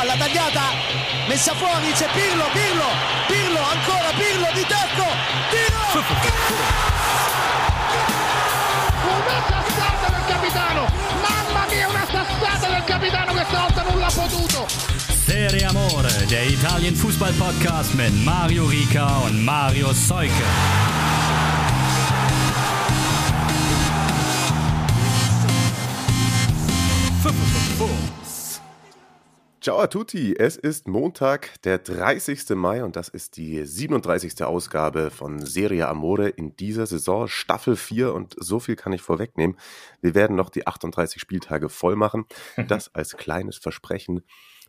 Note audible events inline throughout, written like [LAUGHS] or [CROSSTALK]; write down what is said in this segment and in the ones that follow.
palla tagliata, messa fuori, c'è Pirlo, Pirlo, Pirlo, ancora Pirlo di tacco, tiro! Una sassata del capitano! Mamma mia, una sassata del capitano questa volta non l'ha potuto! Serie Amore, der Italien Fußball Podcast mit Mario Rica und Mario Seuke. Ciao a tutti, es ist Montag, der 30. Mai und das ist die 37. Ausgabe von Serie Amore in dieser Saison, Staffel 4 und so viel kann ich vorwegnehmen. Wir werden noch die 38 Spieltage voll machen. [LAUGHS] Das als kleines Versprechen.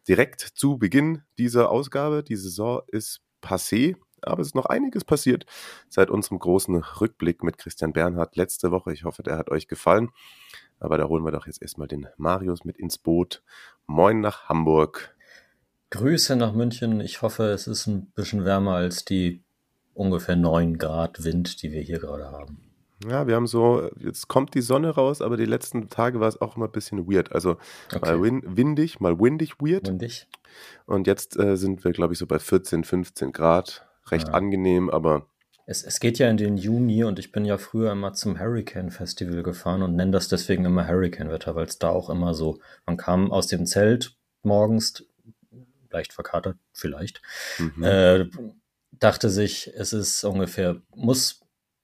Direkt zu Beginn dieser Ausgabe, die Saison ist passé, aber es ist noch einiges passiert seit unserem großen Rückblick mit Christian Bernhard letzte Woche. Ich hoffe, der hat euch gefallen. Aber da holen wir doch jetzt erstmal den Marius mit ins Boot. Moin nach Hamburg. Grüße nach München. Ich hoffe, es ist ein bisschen wärmer als die ungefähr 9 Grad Wind, die wir hier gerade haben. Ja, wir haben so, jetzt kommt die Sonne raus, aber die letzten Tage war es auch immer ein bisschen weird. Also Okay. mal win windig, mal windig weird. Windig? Und jetzt äh, sind wir, glaube ich, so bei 14, 15 Grad. Recht Ja. angenehm, aber Es, es geht ja in den Juni und ich bin ja früher immer zum Hurricane Festival gefahren und nenne das deswegen immer Hurricane-Wetter, weil es da auch immer so, man kam aus dem Zelt morgens, leicht verkatert, vielleicht, mhm. äh, dachte sich, es ist ungefähr, muss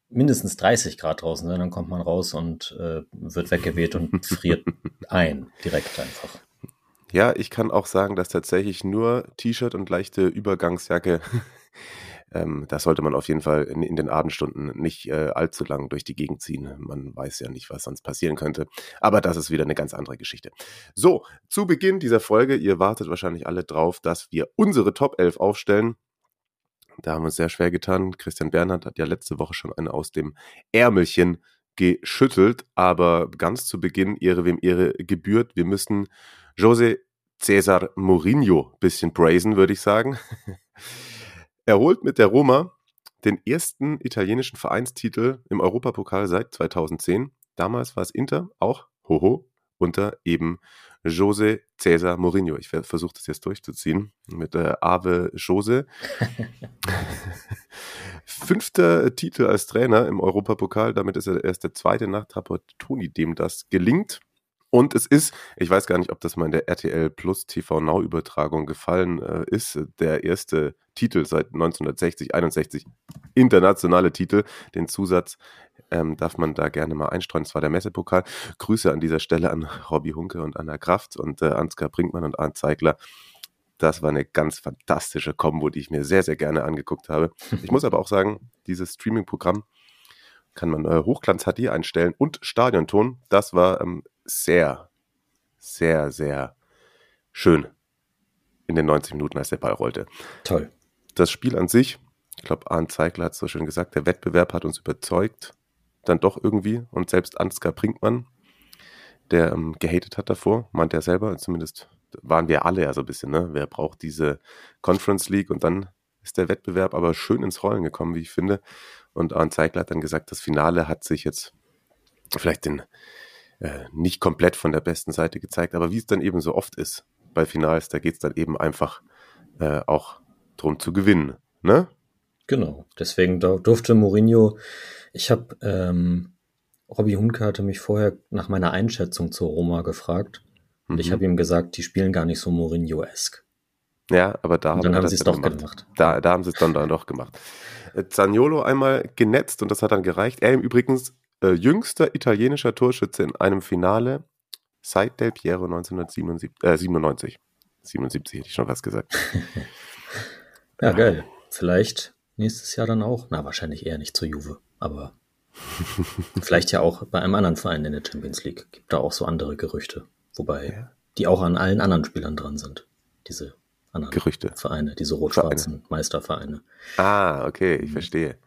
mindestens 30 Grad draußen sein, dann kommt man raus und äh, wird weggeweht und [LAUGHS] friert ein, direkt einfach. Ja, ich kann auch sagen, dass tatsächlich nur T-Shirt und leichte Übergangsjacke, ähm, da sollte man auf jeden Fall in, in den Abendstunden nicht äh, allzu lang durch die Gegend ziehen. Man weiß ja nicht, was sonst passieren könnte. Aber das ist wieder eine ganz andere Geschichte. So, zu Beginn dieser Folge, ihr wartet wahrscheinlich alle drauf, dass wir unsere Top 11 aufstellen. Da haben wir uns sehr schwer getan. Christian Bernhard hat ja letzte Woche schon eine aus dem Ärmelchen geschüttelt, aber ganz zu Beginn, Ehre wem Ehre gebührt. Wir müssen José Cesar Mourinho bisschen praisen, würde ich sagen. [LAUGHS] er holt mit der Roma den ersten italienischen Vereinstitel im Europapokal seit 2010. Damals war es Inter, auch hoho, unter eben José Cesar Mourinho. Ich versuche das jetzt durchzuziehen mit äh, Ave Jose. [LAUGHS] Fünfter Titel als Trainer im Europapokal. Damit ist er erst der zweite nach Trapattoni, dem das gelingt. Und es ist, ich weiß gar nicht, ob das mal in der RTL Plus TV Now Übertragung gefallen äh, ist, der erste Titel seit 1960, 61, internationale Titel. Den Zusatz ähm, darf man da gerne mal einstreuen. Das war der Messepokal. Grüße an dieser Stelle an Robby Hunke und Anna Kraft und äh, Ansgar Brinkmann und Arndt Zeigler. Das war eine ganz fantastische Kombo, die ich mir sehr, sehr gerne angeguckt habe. [LAUGHS] Ich muss aber auch sagen, dieses Streaming-Programm kann man äh, Hochglanz HD einstellen und Stadionton. Das war ähm, sehr, sehr, sehr schön in den 90 Minuten, als der Ball rollte. Toll. Das Spiel an sich, ich glaube, Arndt Zeigler hat es so schön gesagt, der Wettbewerb hat uns überzeugt, dann doch irgendwie. Und selbst Ansgar Brinkmann, der ähm, gehatet hat davor, meint er selber, zumindest waren wir alle ja so ein bisschen, ne? Wer braucht diese Conference League? Und dann ist der Wettbewerb aber schön ins Rollen gekommen, wie ich finde. Und Arndt Zeigler hat dann gesagt, das Finale hat sich jetzt vielleicht den, äh, nicht komplett von der besten Seite gezeigt, aber wie es dann eben so oft ist bei Finals, da geht es dann eben einfach äh, auch drum zu gewinnen. Ne? Genau, deswegen durfte Mourinho, ich habe, ähm, Robby Hunke hatte mich vorher nach meiner Einschätzung zur Roma gefragt und ich Mhm. habe ihm gesagt, die spielen gar nicht so Mourinho-esk. Ja, aber da Und haben das sie es doch gemacht. Da, da haben sie es dann, dann doch gemacht. Äh, Zaniolo einmal genetzt und das hat dann gereicht. Er im übrigens äh, jüngster italienischer Torschütze in einem Finale seit Del Piero 1997. Äh, 97. 77 hätte ich schon was gesagt. [LAUGHS] Ja, geil. Vielleicht nächstes Jahr dann auch. Na, wahrscheinlich eher nicht zur Juve, aber [LAUGHS] vielleicht ja auch bei einem anderen Verein in der Champions League. Gibt da auch so andere Gerüchte. Wobei Ja. die auch an allen anderen Spielern dran sind. Diese anderen Gerüchte. Vereine, diese rot-schwarzen Meistervereine. Ah, okay, ich verstehe.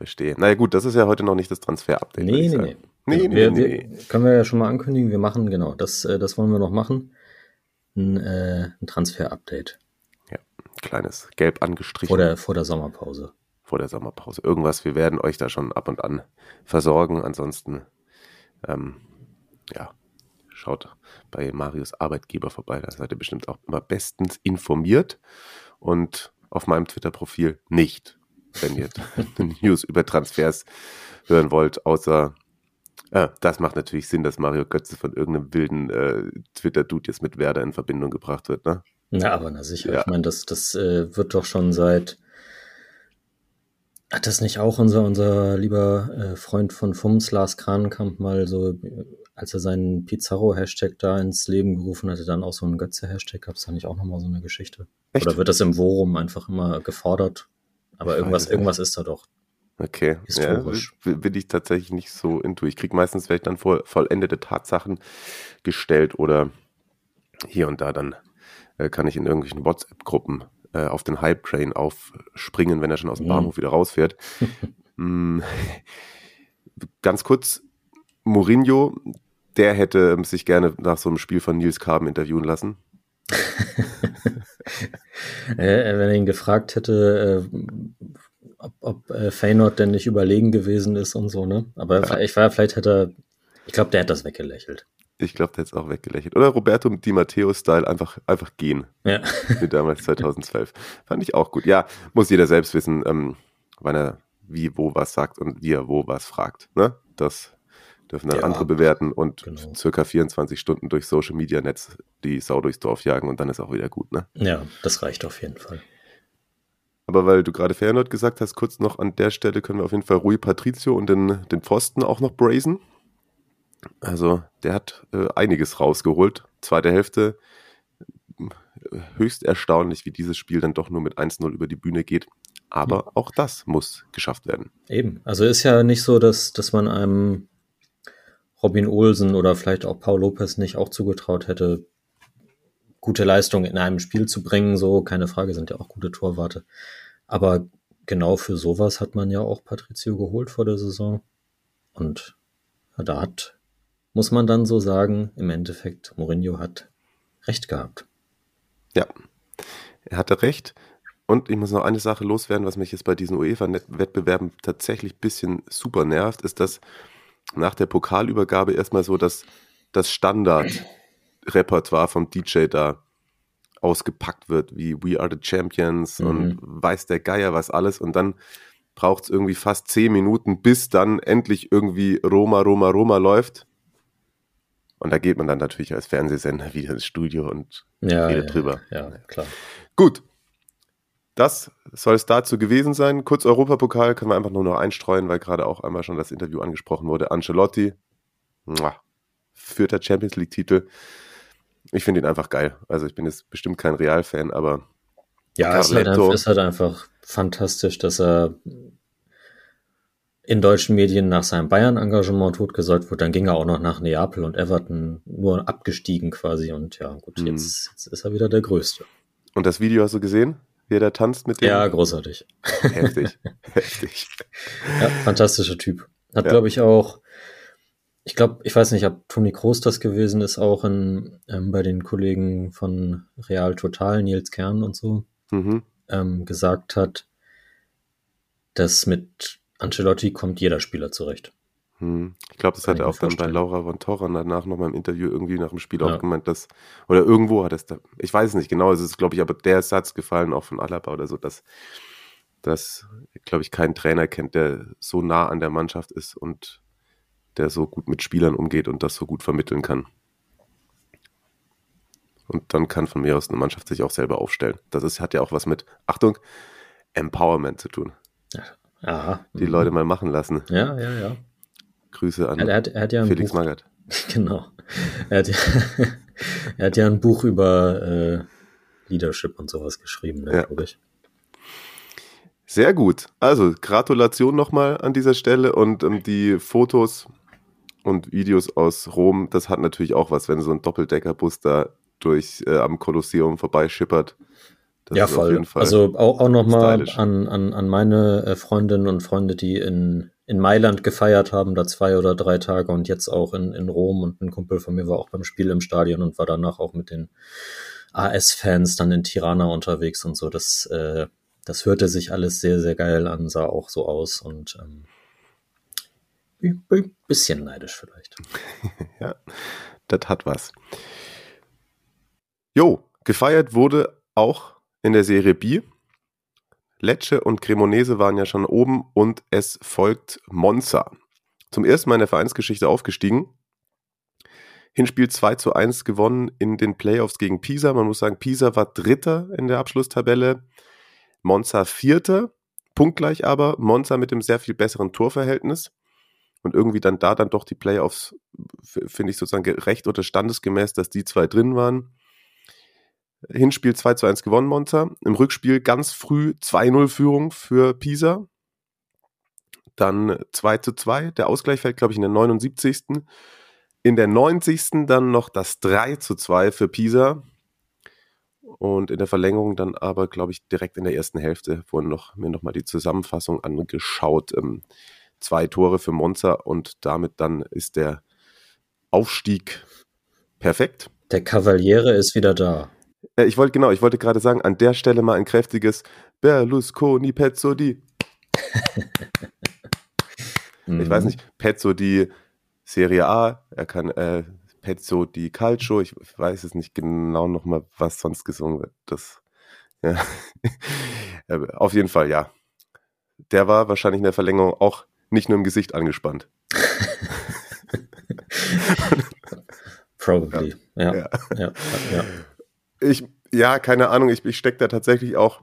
Verstehe. Naja gut, das ist ja heute noch nicht das Transfer-Update. Nee, nee, nee. Nee, nee, wir, nee. Wir, können wir ja schon mal ankündigen, wir machen, genau, das, äh, das wollen wir noch machen. Ein, äh, ein Transfer-Update Kleines Gelb angestrichen. vor der, vor der Sommerpause. vor der Sommerpause. Irgendwas, wir werden euch da schon ab und an versorgen. Ansonsten, ähm, ja, schaut bei Marius Arbeitgeber vorbei. Da seid ihr bestimmt auch immer bestens informiert. Und auf meinem Twitter-Profil nicht, wenn ihr [LAUGHS] News über Transfers hören wollt, außer äh, das macht natürlich Sinn, dass Mario Götze von irgendeinem wilden äh, Twitter-Dude jetzt mit Werder in Verbindung gebracht wird, ne? Ja, aber na sicher. Ja. Ich meine, das, das äh, wird doch schon seit. Hat das nicht auch unser, unser lieber äh, Freund von Fums, Lars Kranenkamp, mal so, als er seinen Pizarro-Hashtag da ins Leben gerufen hatte, dann auch so einen Götze-Hashtag? Gab es da nicht auch nochmal so eine Geschichte? Echt? Oder wird das im Forum einfach immer gefordert? Aber irgendwas, irgendwas ist da doch. Okay, historisch. Ja, bin ich tatsächlich nicht so into. Ich kriege meistens vielleicht dann voll, vollendete Tatsachen gestellt oder hier und da dann äh, kann ich in irgendwelchen WhatsApp-Gruppen äh, auf den Hype-Train aufspringen, wenn er schon aus dem mhm. Bahnhof wieder rausfährt. [LAUGHS] mm, [LAUGHS] ganz kurz, Mourinho, der hätte sich gerne nach so einem Spiel von Nils Kaben interviewen lassen. Äh, wenn er ihn gefragt hätte, äh, ob, ob äh, Feyenoord denn nicht überlegen gewesen ist und so, ne? Aber ja. ich war, vielleicht hätte er, ich glaube, der hat das weggelächelt. Ich glaube, der hat es auch weggelächelt. Oder Roberto Di Matteo-Style einfach, einfach gehen. Ja. Wie damals 2012. Fand ich auch gut. Ja, muss jeder selbst wissen, ähm, wann er wie, wo was sagt und wie er wo was fragt. Ne? Das dürfen dann ja, andere bewerten und genau. circa 24 Stunden durch Social Media Netz die Sau durchs Dorf jagen und dann ist auch wieder gut, ne? Ja, das reicht auf jeden Fall. Aber weil du gerade Feyenoord gesagt hast, kurz noch an der Stelle können wir auf jeden Fall Rui Patricio und den, den Pfosten auch noch brazen. Also der hat äh, einiges rausgeholt. Zweite Hälfte höchst erstaunlich, wie dieses Spiel dann doch nur mit 1-0 über die Bühne geht. Aber auch das muss geschafft werden. Eben. Also ist ja nicht so, dass, dass man einem Robin Olsen oder vielleicht auch Paul Lopez nicht auch zugetraut hätte, gute Leistung in einem Spiel zu bringen. So, keine Frage, sind ja auch gute Torwarte. Aber genau für sowas hat man ja auch Patricio geholt vor der Saison. Und da hat, muss man dann so sagen, im Endeffekt, Mourinho hat recht gehabt. Ja, er hatte recht. Und ich muss noch eine Sache loswerden, was mich jetzt bei diesen UEFA-Wettbewerben tatsächlich ein bisschen super nervt, ist, dass nach der Pokalübergabe erstmal so das, das Standard-Repertoire vom DJ da ausgepackt wird, wie We Are the Champions mhm. und weiß der Geier was alles. Und dann braucht es irgendwie fast zehn Minuten, bis dann endlich irgendwie Roma, Roma, Roma läuft. Und da geht man dann natürlich als Fernsehsender [LAUGHS] wieder ins Studio und ja, redet ja, drüber. Ja, klar. Gut, das soll es dazu gewesen sein. Kurz Europapokal können wir einfach nur noch einstreuen, weil gerade auch einmal schon das Interview angesprochen wurde. Ancelotti, vierter Champions League-Titel. Ich finde ihn einfach geil. Also ich bin jetzt bestimmt kein Real-Fan, aber ja, es ist, halt einfach, ist halt einfach fantastisch, dass er in deutschen Medien nach seinem Bayern-Engagement totgesagt wurde. Dann ging er auch noch nach Neapel und Everton nur abgestiegen quasi. Und ja, gut, mhm. jetzt, jetzt ist er wieder der Größte. Und das Video hast du gesehen? Wie er da tanzt mit dem. Ja, großartig. Heftig, [LAUGHS] heftig. Ja, fantastischer Typ. Hat, ja. glaube ich, auch, ich glaube, ich weiß nicht, ob Toni Kroos das gewesen ist, auch in, ähm, bei den Kollegen von Real Total, Nils Kern und so, mhm. ähm, gesagt hat, dass mit Ancelotti kommt jeder Spieler zurecht. Hm. Ich glaube, das hat er auch dann bei Laura von Torran danach nochmal im Interview irgendwie nach dem Spiel ja. auch gemeint, dass, oder irgendwo hat es da, ich weiß es nicht genau, es ist, glaube ich, aber der Satz gefallen auch von Alaba oder so, dass, dass, glaube ich, kein Trainer kennt, der so nah an der Mannschaft ist und der so gut mit Spielern umgeht und das so gut vermitteln kann. Und dann kann von mir aus eine Mannschaft sich auch selber aufstellen. Das ist, hat ja auch was mit, Achtung, Empowerment zu tun. Aha. Die mhm. Leute mal machen lassen. Ja, ja, ja. Grüße an er hat, er hat ja Felix Buch, Magath. [LAUGHS] Genau. Er hat, ja, [LAUGHS] er hat ja ein Buch über äh, Leadership und sowas geschrieben, ne, ja. glaube ich. Sehr gut. Also Gratulation nochmal an dieser Stelle und ähm, die Fotos und Videos aus Rom, das hat natürlich auch was, wenn so ein Doppeldeckerbus da durch äh, am Kolosseum vorbeischippert. Das ja, voll. also auch, auch nochmal an, an, an meine äh, Freundinnen und Freunde, die in in Mailand gefeiert haben, da zwei oder drei Tage und jetzt auch in, in Rom und ein Kumpel von mir war auch beim Spiel im Stadion und war danach auch mit den AS-Fans dann in Tirana unterwegs und so. Das, äh, das hörte sich alles sehr, sehr geil an, sah auch so aus und ähm, bisschen neidisch vielleicht. [LAUGHS] ja, das hat was. Jo, gefeiert wurde auch in der Serie B. Lecce und Cremonese waren ja schon oben und es folgt Monza. Zum ersten Mal in der Vereinsgeschichte aufgestiegen. Hinspiel 2 zu 1 gewonnen in den Playoffs gegen Pisa. Man muss sagen, Pisa war Dritter in der Abschlusstabelle. Monza Vierter, punktgleich aber. Monza mit dem sehr viel besseren Torverhältnis. Und irgendwie dann da dann doch die Playoffs, finde ich sozusagen recht oder standesgemäß, dass die zwei drin waren. Hinspiel 2 zu 1 gewonnen, Monza. Im Rückspiel ganz früh 2-0 Führung für Pisa. Dann 2 zu 2. Der Ausgleich fällt, glaube ich, in der 79. In der 90. dann noch das 3 zu 2 für Pisa. Und in der Verlängerung dann aber, glaube ich, direkt in der ersten Hälfte wurden noch, mir nochmal die Zusammenfassung angeschaut. Ähm, zwei Tore für Monza und damit dann ist der Aufstieg perfekt. Der Kavaliere ist wieder da. Äh, ich wollte, genau, ich wollte gerade sagen, an der Stelle mal ein kräftiges Berlusconi Pezzodi. [LAUGHS] ich weiß nicht, Pezzodi Serie A, er kann äh, Pezzo di Calcio, ich weiß es nicht genau nochmal, was sonst gesungen wird. Das, ja. [LAUGHS] Äh, auf jeden Fall, ja. Der war wahrscheinlich in der Verlängerung auch nicht nur im Gesicht angespannt. [LAUGHS] Probably, ja. Ja. ja. ja. Ich, ja, keine Ahnung, ich, ich stecke da tatsächlich auch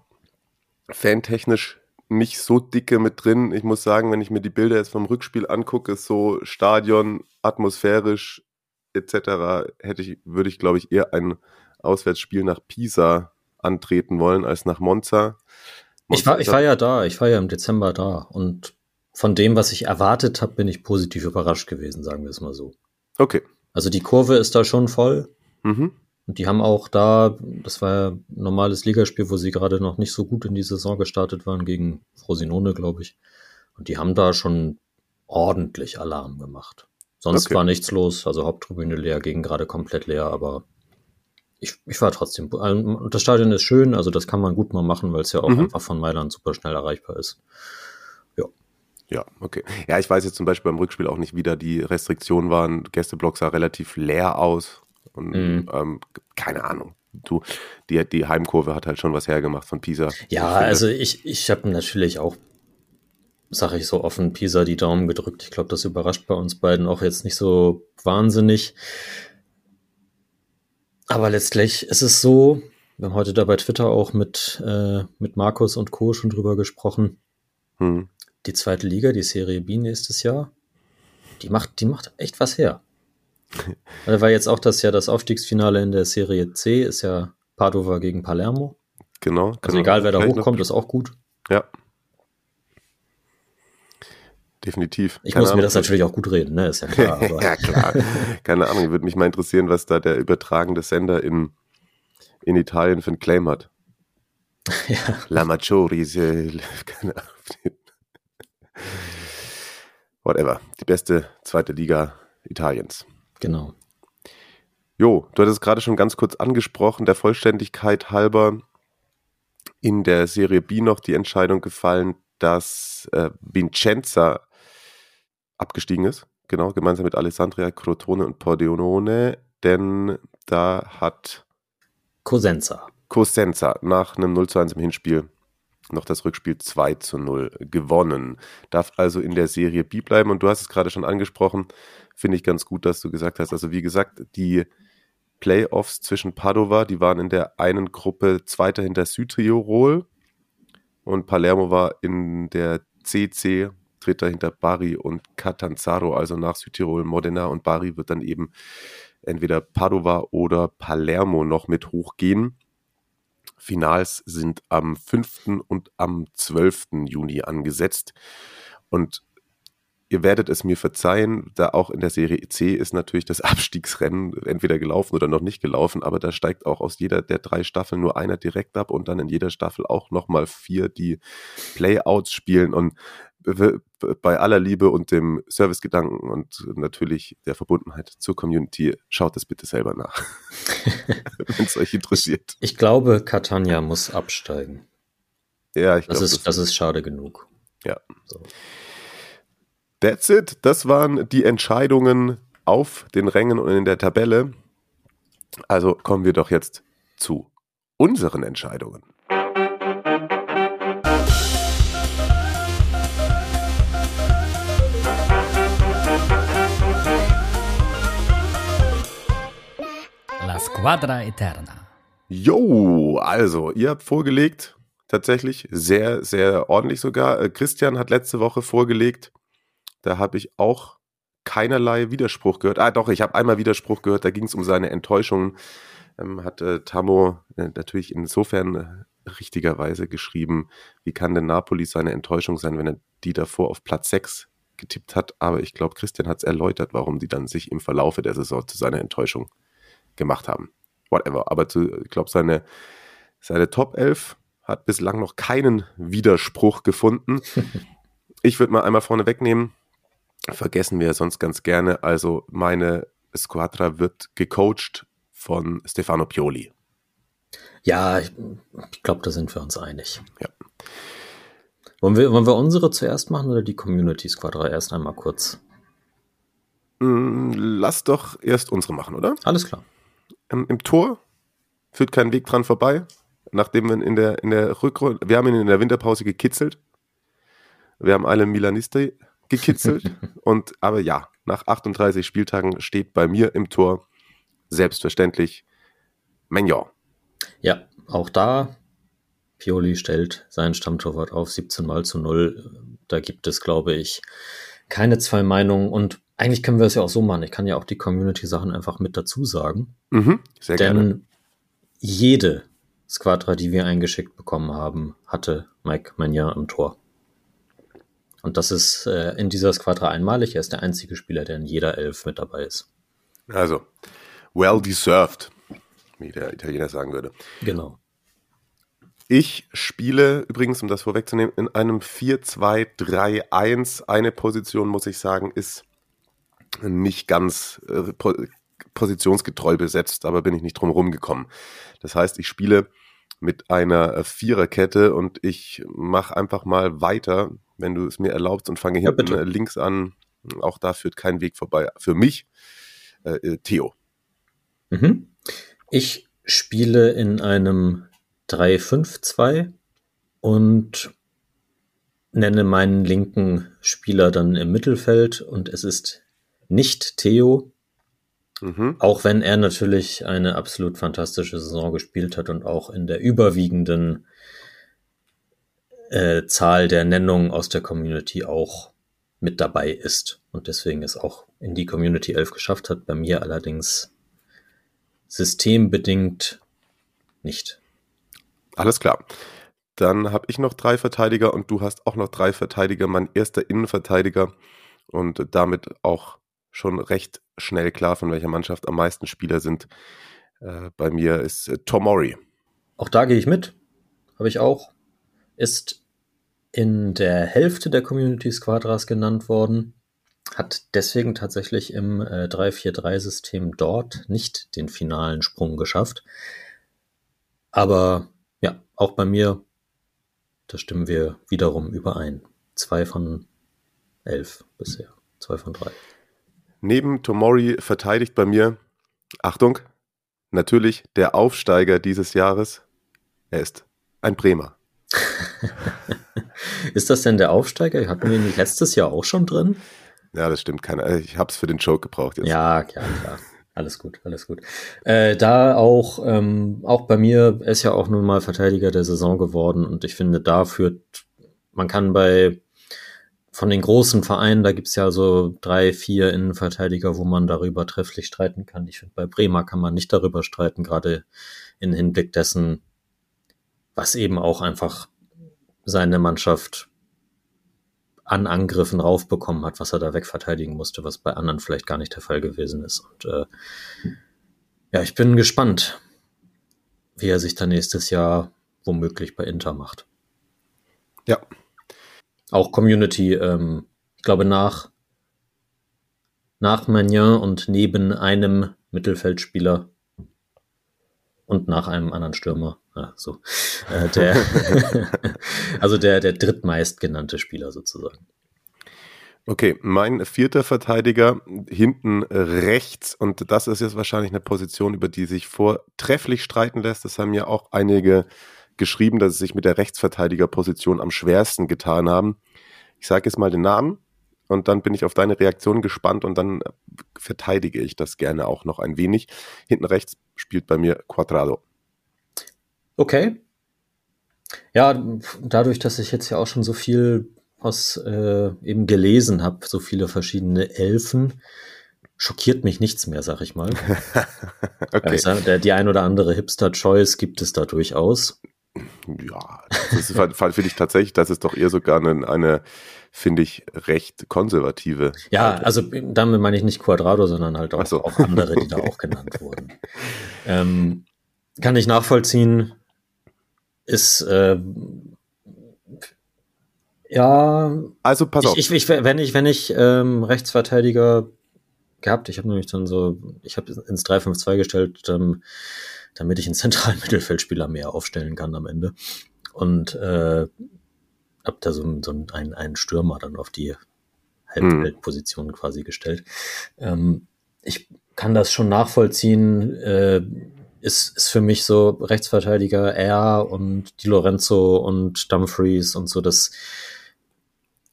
fantechnisch nicht so dicke mit drin. Ich muss sagen, wenn ich mir die Bilder jetzt vom Rückspiel angucke, so Stadion, atmosphärisch etc., hätte ich, würde ich, glaube ich, eher ein Auswärtsspiel nach Pisa antreten wollen als nach Monza. Monza ich war, ich war ja da, ich war ja im Dezember da und von dem, was ich erwartet habe, bin ich positiv überrascht gewesen, sagen wir es mal so. Okay. Also die Kurve ist da schon voll. Mhm. Und die haben auch da, das war ja ein normales Ligaspiel, wo sie gerade noch nicht so gut in die Saison gestartet waren, gegen Frosinone, glaube ich. Und die haben da schon ordentlich Alarm gemacht. Sonst okay. war nichts los, also Haupttribüne leer, gegen gerade komplett leer, aber ich, ich war trotzdem. Und das Stadion ist schön, also das kann man gut mal machen, weil es ja auch mhm. einfach von Mailand super schnell erreichbar ist. Ja, okay. Ja, ich weiß jetzt zum Beispiel beim Rückspiel auch nicht, wie da die Restriktionen waren. Gästeblock sah relativ leer aus. Und mhm. ähm, keine Ahnung. Du, die, die Heimkurve hat halt schon was hergemacht von Pisa. Ja, ich also ich, ich habe natürlich auch, sage ich so offen, Pisa die Daumen gedrückt. Ich glaube, das überrascht bei uns beiden auch jetzt nicht so wahnsinnig. Aber letztlich ist es so, wir haben heute da bei Twitter auch mit, äh, mit Markus und Co. schon drüber gesprochen. Hm die zweite Liga, die Serie B nächstes Jahr, die macht, die macht echt was her. Da war jetzt auch das ja das Aufstiegsfinale in der Serie C, ist ja Padova gegen Palermo. Genau. Also genau. egal, wer da hochkommt, ist auch gut. Ja. Definitiv. Ich Keine muss Ahnung. mir das natürlich auch gut reden, ne? Ist ja klar. [LAUGHS] ja, klar. Keine Ahnung, würde mich mal interessieren, was da der übertragende Sender in, in Italien für einen Claim hat. [LAUGHS] Ja. La Maggiore, [LAUGHS] keine Ahnung whatever. Die beste zweite Liga Italiens. Genau. Jo, du hattest gerade schon ganz kurz angesprochen, der Vollständigkeit halber in der Serie B noch die Entscheidung gefallen, dass äh, Vincenza abgestiegen ist. Genau, gemeinsam mit Alessandria Crotone und Pordenone, denn da hat Cosenza. Cosenza nach einem 0 zu 1 im Hinspiel noch das Rückspiel 2 zu 0 gewonnen. Darf also in der Serie B bleiben. Und du hast es gerade schon angesprochen, finde ich ganz gut, dass du gesagt hast. Also wie gesagt, die Playoffs zwischen Padova, die waren in der einen Gruppe Zweiter hinter Südtirol und Palermo war in der CC Dritter hinter Bari und Catanzaro, also nach Südtirol, Modena und Bari wird dann eben entweder Padova oder Palermo noch mit hochgehen. Finals sind am 5. und am 12. Juni angesetzt. Und ihr werdet es mir verzeihen, da auch in der Serie C ist natürlich das [LAUGHS] Abstiegsrennen entweder gelaufen oder noch nicht gelaufen, aber da steigt auch aus jeder der drei Staffeln nur einer direkt ab und dann in jeder Staffel auch nochmal vier, die Playouts spielen und bei aller Liebe und dem Servicegedanken und natürlich der Verbundenheit zur Community, schaut es bitte selber nach, [LAUGHS] wenn es euch interessiert. Ich, ich, glaube, Catania muss absteigen. Ja, ich glaube. Das, ist, das, das ist schade genug. Ja. So. That's it. Das waren die Entscheidungen auf den Rängen und in der Tabelle. Also kommen wir doch jetzt zu unseren Entscheidungen. La Squadra Eterna. Jo, also, ihr habt vorgelegt, tatsächlich sehr, sehr ordentlich sogar. Äh, Christian hat letzte Woche vorgelegt, da habe ich auch keinerlei Widerspruch gehört. Ah, doch, ich habe einmal Widerspruch gehört, da ging es um seine Enttäuschungen. Ähm, hat äh, Tammo äh, natürlich insofern äh, richtigerweise geschrieben, wie kann denn Napoli seine Enttäuschung sein, wenn er die davor auf Platz 6 getippt hat. Aber ich glaube, Christian hat es erläutert, warum die dann sich im Verlaufe der Saison zu seiner Enttäuschung gemacht haben. Whatever. Aber zu, ich glaube, seine, seine Top 11 hat bislang noch keinen Widerspruch gefunden. [LAUGHS] ich würde mal einmal vorne wegnehmen. Vergessen wir sonst ganz gerne. Also meine Squadra wird gecoacht von Stefano Pioli. Ja, ich, ich glaube, da sind wir uns einig. Ja. Wollen wir, wollen wir unsere zuerst machen oder die Community Squadra erst einmal kurz? Mm, Lass doch erst unsere machen, oder? Alles klar. Im, Im Tor führt kein Weg dran vorbei. Nachdem wir in der, in der Rückrunde, wir haben ihn in der Winterpause gekitzelt. Wir haben alle Milanisti gekitzelt. [LAUGHS] und, aber ja, nach 38 Spieltagen steht bei mir im Tor selbstverständlich Magnon. Ja, auch da, Pioli stellt sein Stammtorwart auf 17 mal zu 0. Da gibt es, glaube ich, keine zwei Meinungen und eigentlich können wir es ja auch so machen. Ich kann ja auch die Community-Sachen einfach mit dazu sagen. Mhm, sehr Denn gerne. jede Squadra, die wir eingeschickt bekommen haben, hatte Mike Magnan im Tor. Und das ist äh, in dieser Squadra einmalig. Er ist der einzige Spieler, der in jeder Elf mit dabei ist. Also, well deserved, wie der Italiener sagen würde. Genau. Ich spiele übrigens, um das vorwegzunehmen, in einem 4-2-3-1. Eine Position, muss ich sagen, ist nicht ganz äh, po positionsgetreu besetzt, aber bin ich nicht drum rumgekommen. Das heißt, ich spiele mit einer äh, Viererkette und ich mache einfach mal weiter, wenn du es mir erlaubst und fange Ja, hinten bitte. äh, links an. Auch da führt kein Weg vorbei. Für mich, äh, äh, Theo. Mhm. Ich spiele in einem 3-5-2 und nenne meinen linken Spieler dann im Mittelfeld und es ist nicht Theo, Mhm. auch wenn er natürlich eine absolut fantastische Saison gespielt hat und auch in der überwiegenden äh, Zahl der Nennungen aus der Community auch mit dabei ist und deswegen es auch in die Community 11 geschafft hat. Bei mir allerdings systembedingt nicht. Alles klar. Dann habe ich noch drei Verteidiger und du hast auch noch drei Verteidiger. Mein erster Innenverteidiger und damit auch schon recht schnell klar, von welcher Mannschaft am meisten Spieler sind. Äh, bei mir ist äh, Tomori. Auch da gehe ich mit. Habe ich auch. Ist in der Hälfte der Community Squadras genannt worden. Hat deswegen tatsächlich im äh, 3-4-3-System dort nicht den finalen Sprung geschafft. Aber ja, auch bei mir, da stimmen wir wiederum überein. Zwei von elf bisher. Zwei von drei. Neben Tomori verteidigt bei mir, Achtung, natürlich der Aufsteiger dieses Jahres. Er ist ein Bremer. [LAUGHS] Ist das denn der Aufsteiger? Hatten wir ihn nicht letztes Jahr auch schon drin? Ja, das stimmt. Keine, ich habe es für den Joke gebraucht jetzt. Ja, klar, klar. Alles gut, alles gut. Äh, da auch, ähm, auch bei mir ist ja auch nun mal Verteidiger der Saison geworden und ich finde, da führt, man kann bei von den großen Vereinen, da gibt's ja so drei, vier Innenverteidiger, wo man darüber trefflich streiten kann. Ich finde, bei Bremer kann man nicht darüber streiten, gerade in Hinblick dessen, was eben auch einfach seine Mannschaft an Angriffen raufbekommen hat, was er da wegverteidigen musste, was bei anderen vielleicht gar nicht der Fall gewesen ist. Und äh, ja, ich bin gespannt, wie er sich dann nächstes Jahr womöglich bei Inter macht. Ja. Auch Community, ähm, ich glaube nach nach Magnin und neben einem Mittelfeldspieler und nach einem anderen Stürmer. Ja, so. Äh, der, [LAUGHS] also der, der drittmeist genannte Spieler sozusagen. Okay, mein vierter Verteidiger hinten rechts und das ist jetzt wahrscheinlich eine Position, über die sich vortrefflich streiten lässt. Das haben ja auch einige geschrieben, dass sie sich mit der Rechtsverteidigerposition am schwersten getan haben. Ich sage jetzt mal den Namen und dann bin ich auf deine Reaktion gespannt und dann verteidige ich das gerne auch noch ein wenig. Hinten rechts spielt bei mir Quadrado. Okay. Ja, dadurch, dass ich jetzt ja auch schon so viel aus äh, eben gelesen habe, so viele verschiedene Elfen, schockiert mich nichts mehr, sag ich mal. [LAUGHS] okay. Also, der, die ein oder andere Hipster-Choice gibt es da durchaus. Ja, das ist, [LAUGHS] finde ich tatsächlich, das ist doch eher sogar eine, eine finde ich, recht konservative. Ja, also damit meine ich nicht Quadrado, sondern halt auch, so. auch andere, die da auch genannt [LAUGHS] wurden. Ähm, kann ich nachvollziehen, ist äh, ja. Also pass auf. Ich, ich, wenn ich, wenn ich ähm, Rechtsverteidiger gehabt, ich habe nämlich dann so, ich habe ins 3-5-2 gestellt, ähm, damit ich einen zentralen Mittelfeldspieler mehr aufstellen kann am Ende. Und äh, habe da so, so einen, einen Stürmer dann auf die Halbfeldposition hm. quasi gestellt. Ähm, ich kann das schon nachvollziehen. Äh, ist, ist für mich so Rechtsverteidiger R und Di Lorenzo und Dumfries und so. Das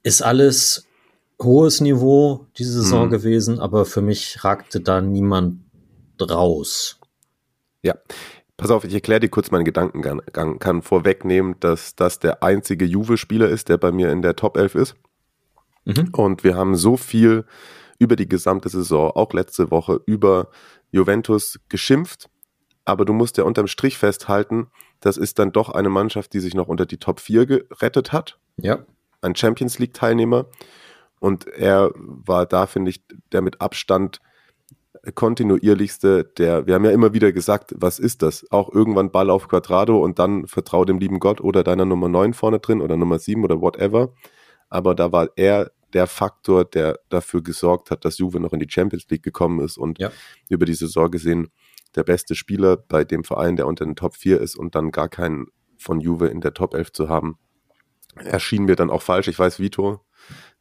ist alles hohes Niveau diese Saison hm. gewesen, aber für mich ragte da niemand raus. Ja, Pass auf, ich erkläre dir kurz meinen Gedankengang. Kann vorwegnehmen, dass das der einzige Juve-Spieler ist, der bei mir in der Top 11 ist. Mhm. Und wir haben so viel über die gesamte Saison, auch letzte Woche, über Juventus geschimpft. Aber du musst ja unterm Strich festhalten, das ist dann doch eine Mannschaft, die sich noch unter die Top 4 gerettet hat. Ja. Ein Champions League-Teilnehmer. Und er war da, finde ich, der mit Abstand kontinuierlichste, der, wir haben ja immer wieder gesagt, was ist das? Auch irgendwann Ball auf Quadrado und dann vertrau dem lieben Gott oder deiner Nummer 9 vorne drin oder Nummer 7 oder whatever. Aber da war er der Faktor, der dafür gesorgt hat, dass Juve noch in die Champions League gekommen ist und ja. über die Saison gesehen der beste Spieler bei dem Verein, der unter den Top 4 ist und dann gar keinen von Juve in der Top 11 zu haben, erschien mir dann auch falsch. Ich weiß, Vito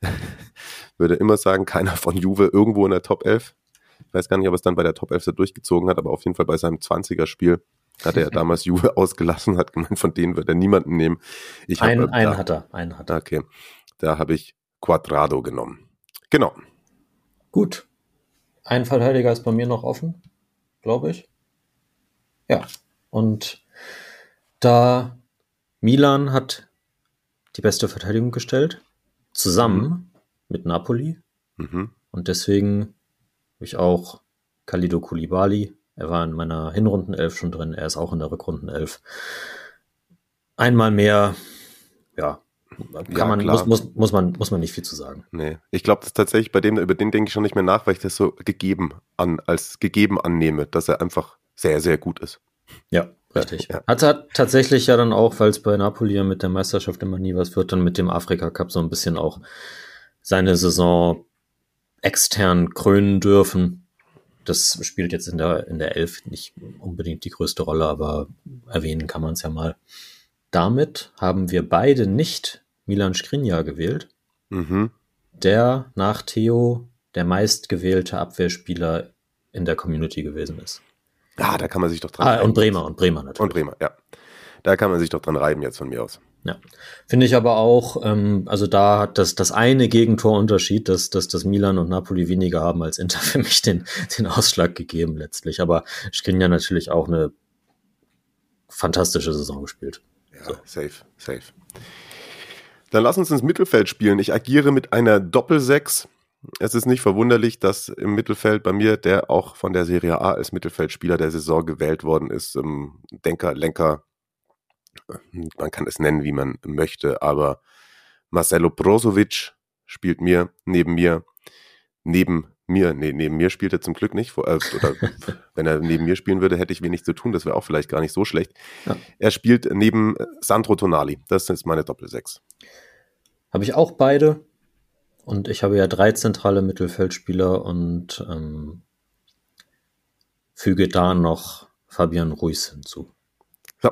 [LAUGHS] würde immer sagen, keiner von Juve irgendwo in der Top 11. Ich weiß gar nicht, ob es dann bei der Top 11 durchgezogen hat, aber auf jeden Fall bei seinem 20er-Spiel hat er ja [LAUGHS] damals Juve ausgelassen, hat gemeint, von denen wird er niemanden nehmen. Ich hab, einen, einen hat er, einen hat er. Okay, da habe ich Quadrado genommen. Genau. Gut. Ein Verteidiger ist bei mir noch offen, glaube ich. Ja. Und da Milan hat die beste Verteidigung gestellt, zusammen mhm. mit Napoli. Mhm. Und deswegen ich auch Kalido Kulibali. Er war in meiner Hinrundenelf schon drin. Er ist auch in der Rückrundenelf. Einmal mehr, ja, kann ja, man, muss, muss, muss, man, muss man nicht viel zu sagen. Nee, ich glaube, das tatsächlich bei dem, über den denke ich schon nicht mehr nach, weil ich das so gegeben an, als gegeben annehme, dass er einfach sehr, sehr gut ist. Ja, richtig. Ja. Hat, hat tatsächlich ja dann auch, weil es bei Napoli ja mit der Meisterschaft immer nie was wird, dann mit dem Afrika Cup so ein bisschen auch seine Saison extern krönen dürfen. Das spielt jetzt in der, in der Elf nicht unbedingt die größte Rolle, aber erwähnen kann man es ja mal. Damit haben wir beide nicht Milan Skriniar gewählt, mhm. der nach Theo der meistgewählte Abwehrspieler in der Community gewesen ist. Ah, da kann man sich doch dran ah. Und Bremer, und Bremer natürlich. Und Bremer, ja. Da kann man sich doch dran reiben jetzt von mir aus. Ja, finde ich aber auch, ähm, also da hat das, das eine Gegentorunterschied, dass, dass das Milan und Napoli weniger haben als Inter für mich den, den Ausschlag gegeben letztlich. Aber Skriniar natürlich auch eine fantastische Saison gespielt. Ja, so. safe, safe. Dann lass uns ins Mittelfeld spielen. Ich agiere mit einer Doppelsechs. Es ist nicht verwunderlich, dass im Mittelfeld bei mir, der auch von der Serie A als Mittelfeldspieler der Saison gewählt worden ist, ähm, Denker, Lenker, man kann es nennen, wie man möchte, aber Marcelo Brozovic spielt mir neben mir, neben mir, nee, neben mir spielt er zum Glück nicht. Äh, oder [LAUGHS] wenn er neben mir spielen würde, hätte ich wenig zu tun. Das wäre auch vielleicht gar nicht so schlecht. Ja. Er spielt neben Sandro Tonali. Das ist meine Doppelsechs. Habe ich auch beide. Und ich habe ja drei zentrale Mittelfeldspieler und ähm, füge da noch Fabian Ruiz hinzu. So,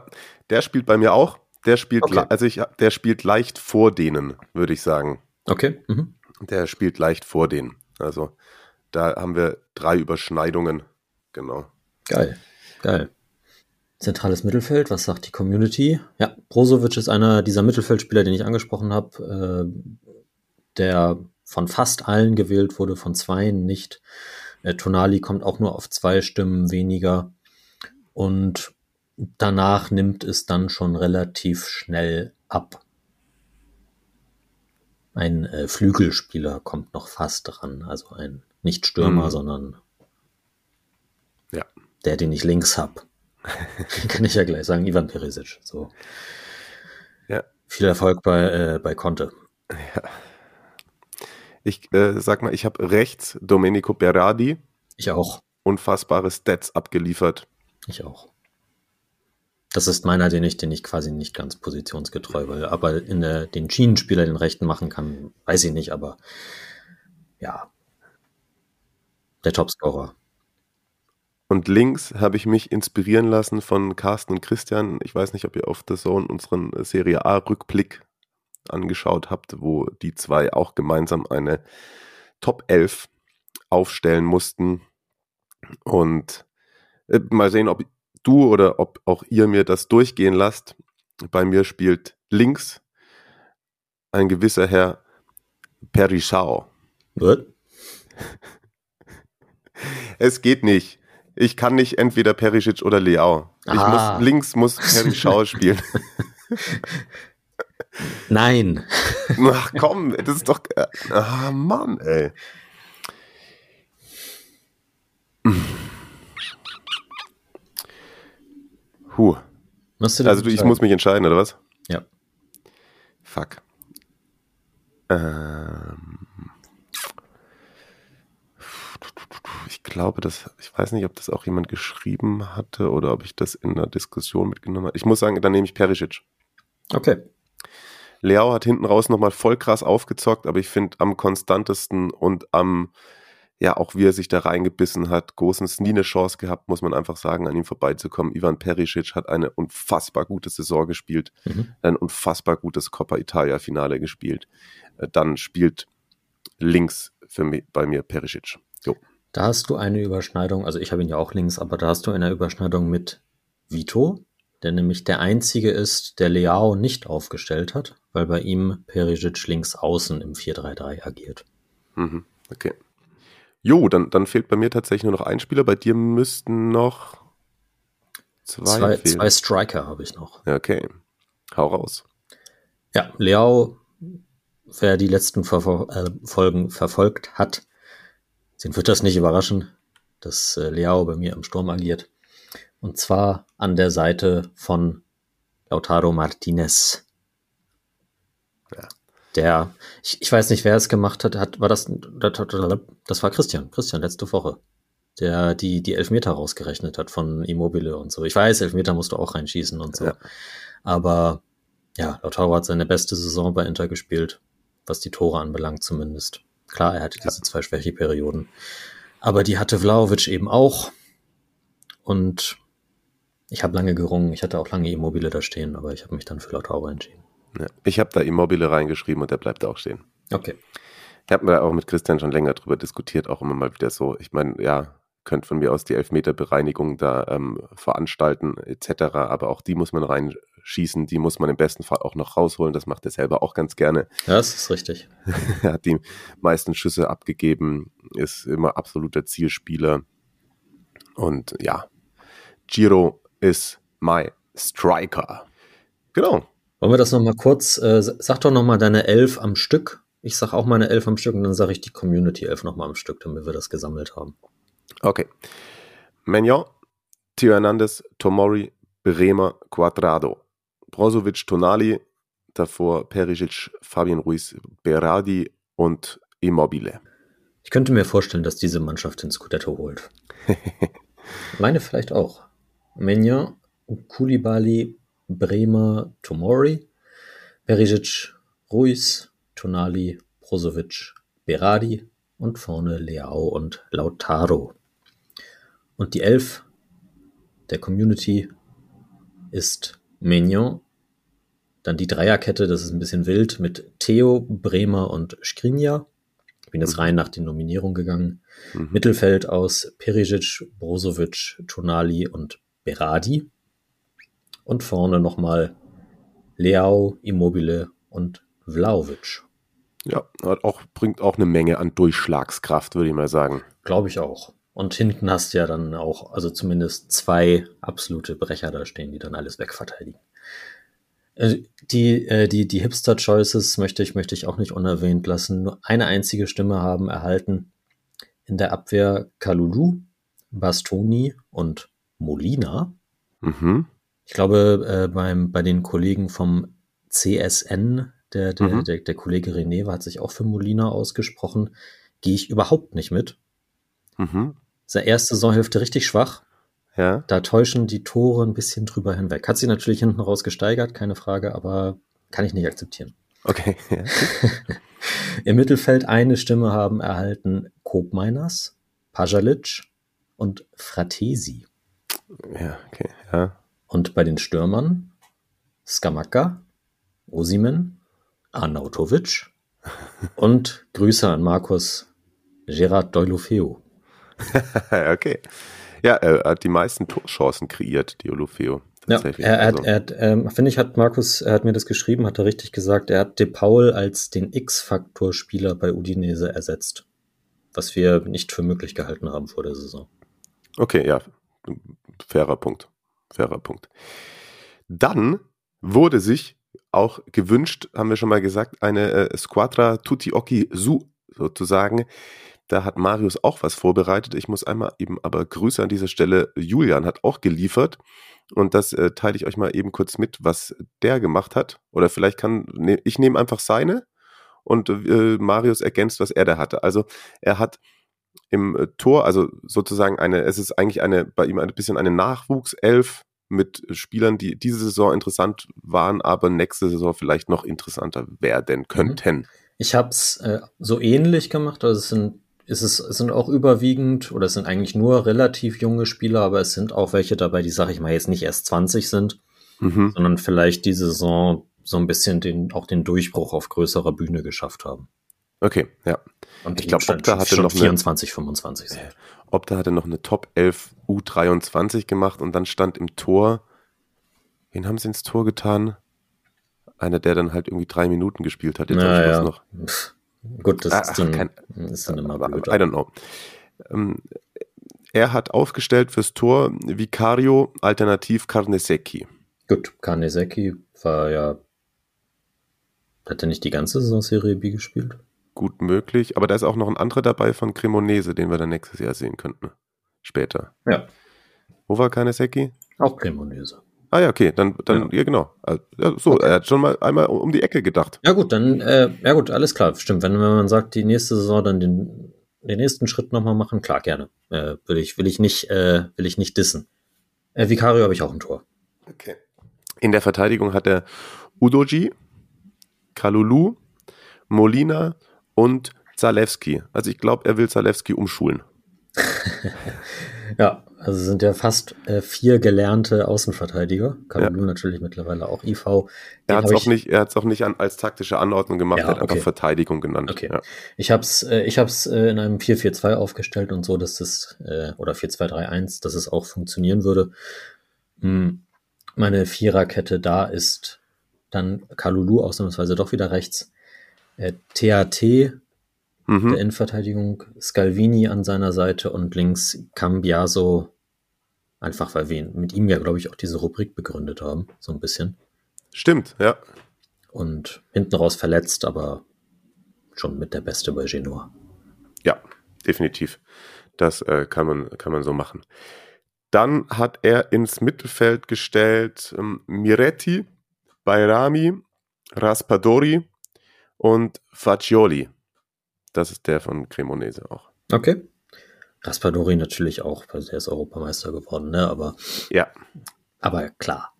der spielt bei mir auch. Der spielt, okay. also ich, der spielt leicht vor denen, würde ich sagen. Okay. Mhm. Der spielt leicht vor denen. Also da haben wir drei Überschneidungen. Genau. Geil, geil. Zentrales Mittelfeld, was sagt die Community? Ja, Brozovic ist einer dieser Mittelfeldspieler, den ich angesprochen habe, äh, der von fast allen gewählt wurde, von zweien nicht. Äh, Tonali kommt auch nur auf zwei Stimmen weniger. Und danach nimmt es dann schon relativ schnell ab. Ein äh, Flügelspieler kommt noch fast dran, also ein nicht Stürmer, mhm. sondern ja. der, den ich links hab. [LAUGHS] Kann ich ja gleich sagen, Ivan Perisic. So. Ja. Viel Erfolg bei, äh, bei Conte. Ja. Ich äh, sag mal, ich habe rechts Domenico Berardi. Ich auch. Unfassbare Stats abgeliefert. Ich auch. Das ist meiner, den ich, den ich quasi nicht ganz positionsgetreu will. Aber in der, den Schienenspieler den rechten machen kann, weiß ich nicht, aber ja. Der Topscorer. Und links habe ich mich inspirieren lassen von Carsten und Christian. Ich weiß nicht, ob ihr auf The Zone unseren Serie A-Rückblick angeschaut habt, wo die zwei auch gemeinsam eine Top 11 aufstellen mussten. Und äh, mal sehen, ob du oder ob auch ihr mir das durchgehen lasst. Bei mir spielt links ein gewisser Herr Perischau. What? [LAUGHS] Es geht nicht. Ich kann nicht entweder Perisic oder Leao. Ich Ah. muss, links muss Perischau [LAUGHS] spielen. Nein. Ach komm, das ist doch. äh, Ah, Mann, ey. Huh. Also du, ich muss mich entscheiden, oder was? Ja. Fuck. Ähm. Ich glaube, dass, ich weiß nicht, ob das auch jemand geschrieben hatte oder ob ich das in einer Diskussion mitgenommen habe. Ich muss sagen, dann nehme ich Perisic. Okay. Leao hat hinten raus nochmal voll krass aufgezockt, aber ich finde am konstantesten und am, ja, auch wie er sich da reingebissen hat, Gosens nie eine Chance gehabt, muss man einfach sagen, an ihm vorbeizukommen. Ivan Perisic hat eine unfassbar gute Saison gespielt, Mhm. ein unfassbar gutes Coppa Italia Finale gespielt. Äh, Dann spielt links für mich, bei mir Perisic. Jo. Da hast du eine Überschneidung, also ich habe ihn ja auch links, aber da hast du eine Überschneidung mit Vito, der nämlich der einzige ist, der Leao nicht aufgestellt hat, weil bei ihm Perisic links außen im 4-3-3 agiert. Mhm. Okay. Jo, dann, dann fehlt bei mir tatsächlich nur noch ein Spieler. Bei dir müssten noch zwei, Zwei, zwei Striker habe ich noch. Okay. Hau raus. Ja, Leao, wer die letzten Verfol äh, Folgen verfolgt hat, den wird das nicht überraschen, dass äh, Leao bei mir im Sturm agiert. Und zwar an der Seite von Lautaro Martinez. Ja. Der, ich, ich weiß nicht, wer es gemacht hat, hat, war das, das war Christian, Christian letzte Woche, der die, die Elfmeter rausgerechnet hat von Immobile und so. Ich weiß, Elfmeter musst du auch reinschießen und so. Ja. Aber ja, Lautaro hat seine beste Saison bei Inter gespielt, was die Tore anbelangt zumindest. Klar, er hatte diese zwei Schwächeperioden. Aber die hatte Vlaovic eben auch. Und ich habe lange gerungen. Ich hatte auch lange Immobile da stehen, aber ich habe mich dann für Lautaro entschieden. Ja. Ich habe da Immobile reingeschrieben und der bleibt auch stehen. Okay. Ich habe mir auch mit Christian schon länger drüber diskutiert, auch immer mal wieder so. Ich meine, ja, könnt von mir aus die Elfmeterbereinigung da ähm, veranstalten etc., aber auch die muss man reinschießen, die muss man im besten Fall auch noch rausholen. Das macht er selber auch ganz gerne. Ja, das ist richtig. [LAUGHS] er hat die meisten Schüsse abgegeben, ist immer absoluter Zielspieler. Und ja, Giro ist my Striker. Genau. Wollen wir das nochmal kurz, äh, sag doch nochmal deine Elf am Stück. Ich sag auch meine Elf am Stück und dann sage ich die Community Elf nochmal am Stück, damit wir das gesammelt haben. Okay. Magnon, Theo Hernandez, Tomori, Bremer, Quadrado. Brozovic, Tonali, davor Perisic, Fabian Ruiz, Berardi und Immobile. Ich könnte mir vorstellen, dass diese Mannschaft den Scudetto holt. [LAUGHS] Meine vielleicht auch. Menja, Kulibali, Bremer, Tomori, Perisic, Ruiz, Tonali, Brozovic, Berardi und vorne Leao und Lautaro. Und die Elf der Community ist Mignon, dann die Dreierkette, das ist ein bisschen wild, mit Theo, Bremer und Skriniar. Ich bin jetzt Mhm. rein nach den Nominierungen gegangen. Mhm. Mittelfeld aus Perisic, Brozovic, Tonali und Berardi. Und vorne nochmal Leao, Immobile und Vlaovic. Ja, hat auch, bringt auch eine Menge an Durchschlagskraft, würde ich mal sagen. Glaube ich auch. Und hinten hast du ja dann auch, also zumindest zwei absolute Brecher da stehen, die dann alles wegverteidigen. Äh, Die, äh, die, die Hipster-Choices möchte ich, möchte ich auch nicht unerwähnt lassen. Nur eine einzige Stimme haben erhalten. In der Abwehr Kalulu, Bastoni und Molina. Mhm. Ich glaube, äh, beim, bei den Kollegen vom CSN, der, der, Mhm. der, der Kollege René hat sich auch für Molina ausgesprochen. Gehe ich überhaupt nicht mit. Mhm. Seine erste Saisonhälfte richtig schwach. Ja. Da täuschen die Tore ein bisschen drüber hinweg. Hat sich natürlich hinten raus gesteigert, keine Frage, aber kann ich nicht akzeptieren. Okay. [LAUGHS] Ja. [LAUGHS] Im Mittelfeld eine Stimme haben erhalten Kopmeiners, Pajalic und Fratesi. ja, okay. Ja. Und bei den Stürmern Skamaka, Osimen, Arnautovic [LAUGHS] und Grüße an Markus Gerard Deulofeu. [LAUGHS] okay. Ja, er hat die meisten Torchancen kreiert, die Olufeo. Ja, er, hat, Also, er hat ähm, finde ich, hat Markus, er hat mir das geschrieben, hat er richtig gesagt, er hat De Paul als den X-Faktor-Spieler bei Udinese ersetzt. Was wir nicht für möglich gehalten haben vor der Saison. okay, ja. Fairer Punkt. Fairer Punkt. Dann wurde sich auch gewünscht, haben wir schon mal gesagt, eine äh, Squadra Tutti Occhi Su sozusagen. Da hat Marius auch was vorbereitet. Ich muss einmal eben aber Grüße an dieser Stelle. Julian hat auch geliefert. Und das äh, teile ich euch mal eben kurz mit, was der gemacht hat. Oder vielleicht kann, ne, ich nehme einfach seine und äh, Marius ergänzt, was er da hatte. Also er hat im äh, Tor, also sozusagen eine, es ist eigentlich eine, bei ihm ein bisschen eine Nachwuchself mit Spielern, die diese Saison interessant waren, aber nächste Saison vielleicht noch interessanter werden könnten. Ich habe es äh, so ähnlich gemacht. Also es sind, es, ist, es sind auch überwiegend, oder es sind eigentlich nur relativ junge Spieler, aber es sind auch welche dabei, die, sag ich mal, jetzt nicht erst 20 sind, Mhm. sondern vielleicht diese Saison so ein bisschen den, auch den Durchbruch auf größerer Bühne geschafft haben. Okay, ja. Und Ich glaub, eben Opta hatte schon noch eine- 24, 25 sind. Opta hatte noch eine Top 11 U23 gemacht und dann stand im Tor, wen haben sie ins Tor getan? Einer, der dann halt irgendwie drei Minuten gespielt hat, jetzt am Ja, noch. Gut, das Ah, ist, dann, kein- ist dann immer Aber, blöd. I don't know. Ähm, er hat aufgestellt fürs Tor Vicario alternativ Carnesecchi. Gut, Kaneseki war ja. Hat er nicht die ganze Saison Serie B gespielt? Gut möglich, aber da ist auch noch ein anderer dabei von Cremonese, den wir dann nächstes Jahr sehen könnten. Später. Ja. Wo war Carnesecchi? Auch Cremonese. Ah ja, okay, dann, dann ja, genau. Also, Ja, so, er hat schon mal einmal um um die Ecke gedacht. Ja gut, dann, äh, ja gut, alles klar, stimmt. Wenn, wenn man sagt, die nächste Saison dann den, den nächsten Schritt nochmal machen, klar, gerne. Äh, will ich, will ich nicht, äh, will ich nicht dissen. Äh, Vicario habe ich auch ein Tor. Okay. In der Verteidigung hat er Udoji, Kalulu, Molina und Zalewski. Also ich glaube, er will Zalewski umschulen. [LAUGHS] Ja, also sind ja fast äh, vier gelernte Außenverteidiger. Kalulu natürlich mittlerweile auch IV. Er Den hat es auch ich- nicht, er auch nicht an, als taktische Anordnung gemacht, Ja, er hat okay. einfach Verteidigung genannt. Okay. Ja. Ich habe es äh, ich hab's, äh, in einem 4-4-2 aufgestellt und so, dass das, äh, oder 4-2-3-1, dass es auch funktionieren würde. Hm, meine Viererkette da ist dann Kalulu ausnahmsweise doch wieder rechts. Äh, TAT Mhm. der Innenverteidigung, Scalvini an seiner Seite und links Cambiaso. Einfach weil wir mit ihm ja, glaube ich, auch diese Rubrik begründet haben, so ein bisschen. Stimmt, ja. Und hinten raus verletzt, aber schon mit der Beste bei Genoa. Ja, definitiv. Das äh, kann, man, kann man so machen. Dann hat er ins Mittelfeld gestellt ähm, Miretti, Bayrami, Raspadori und Faccioli. Das ist der von Cremonese auch. Okay. Raspadori natürlich auch, weil der ist Europameister geworden, ne? Aber, Ja, aber klar.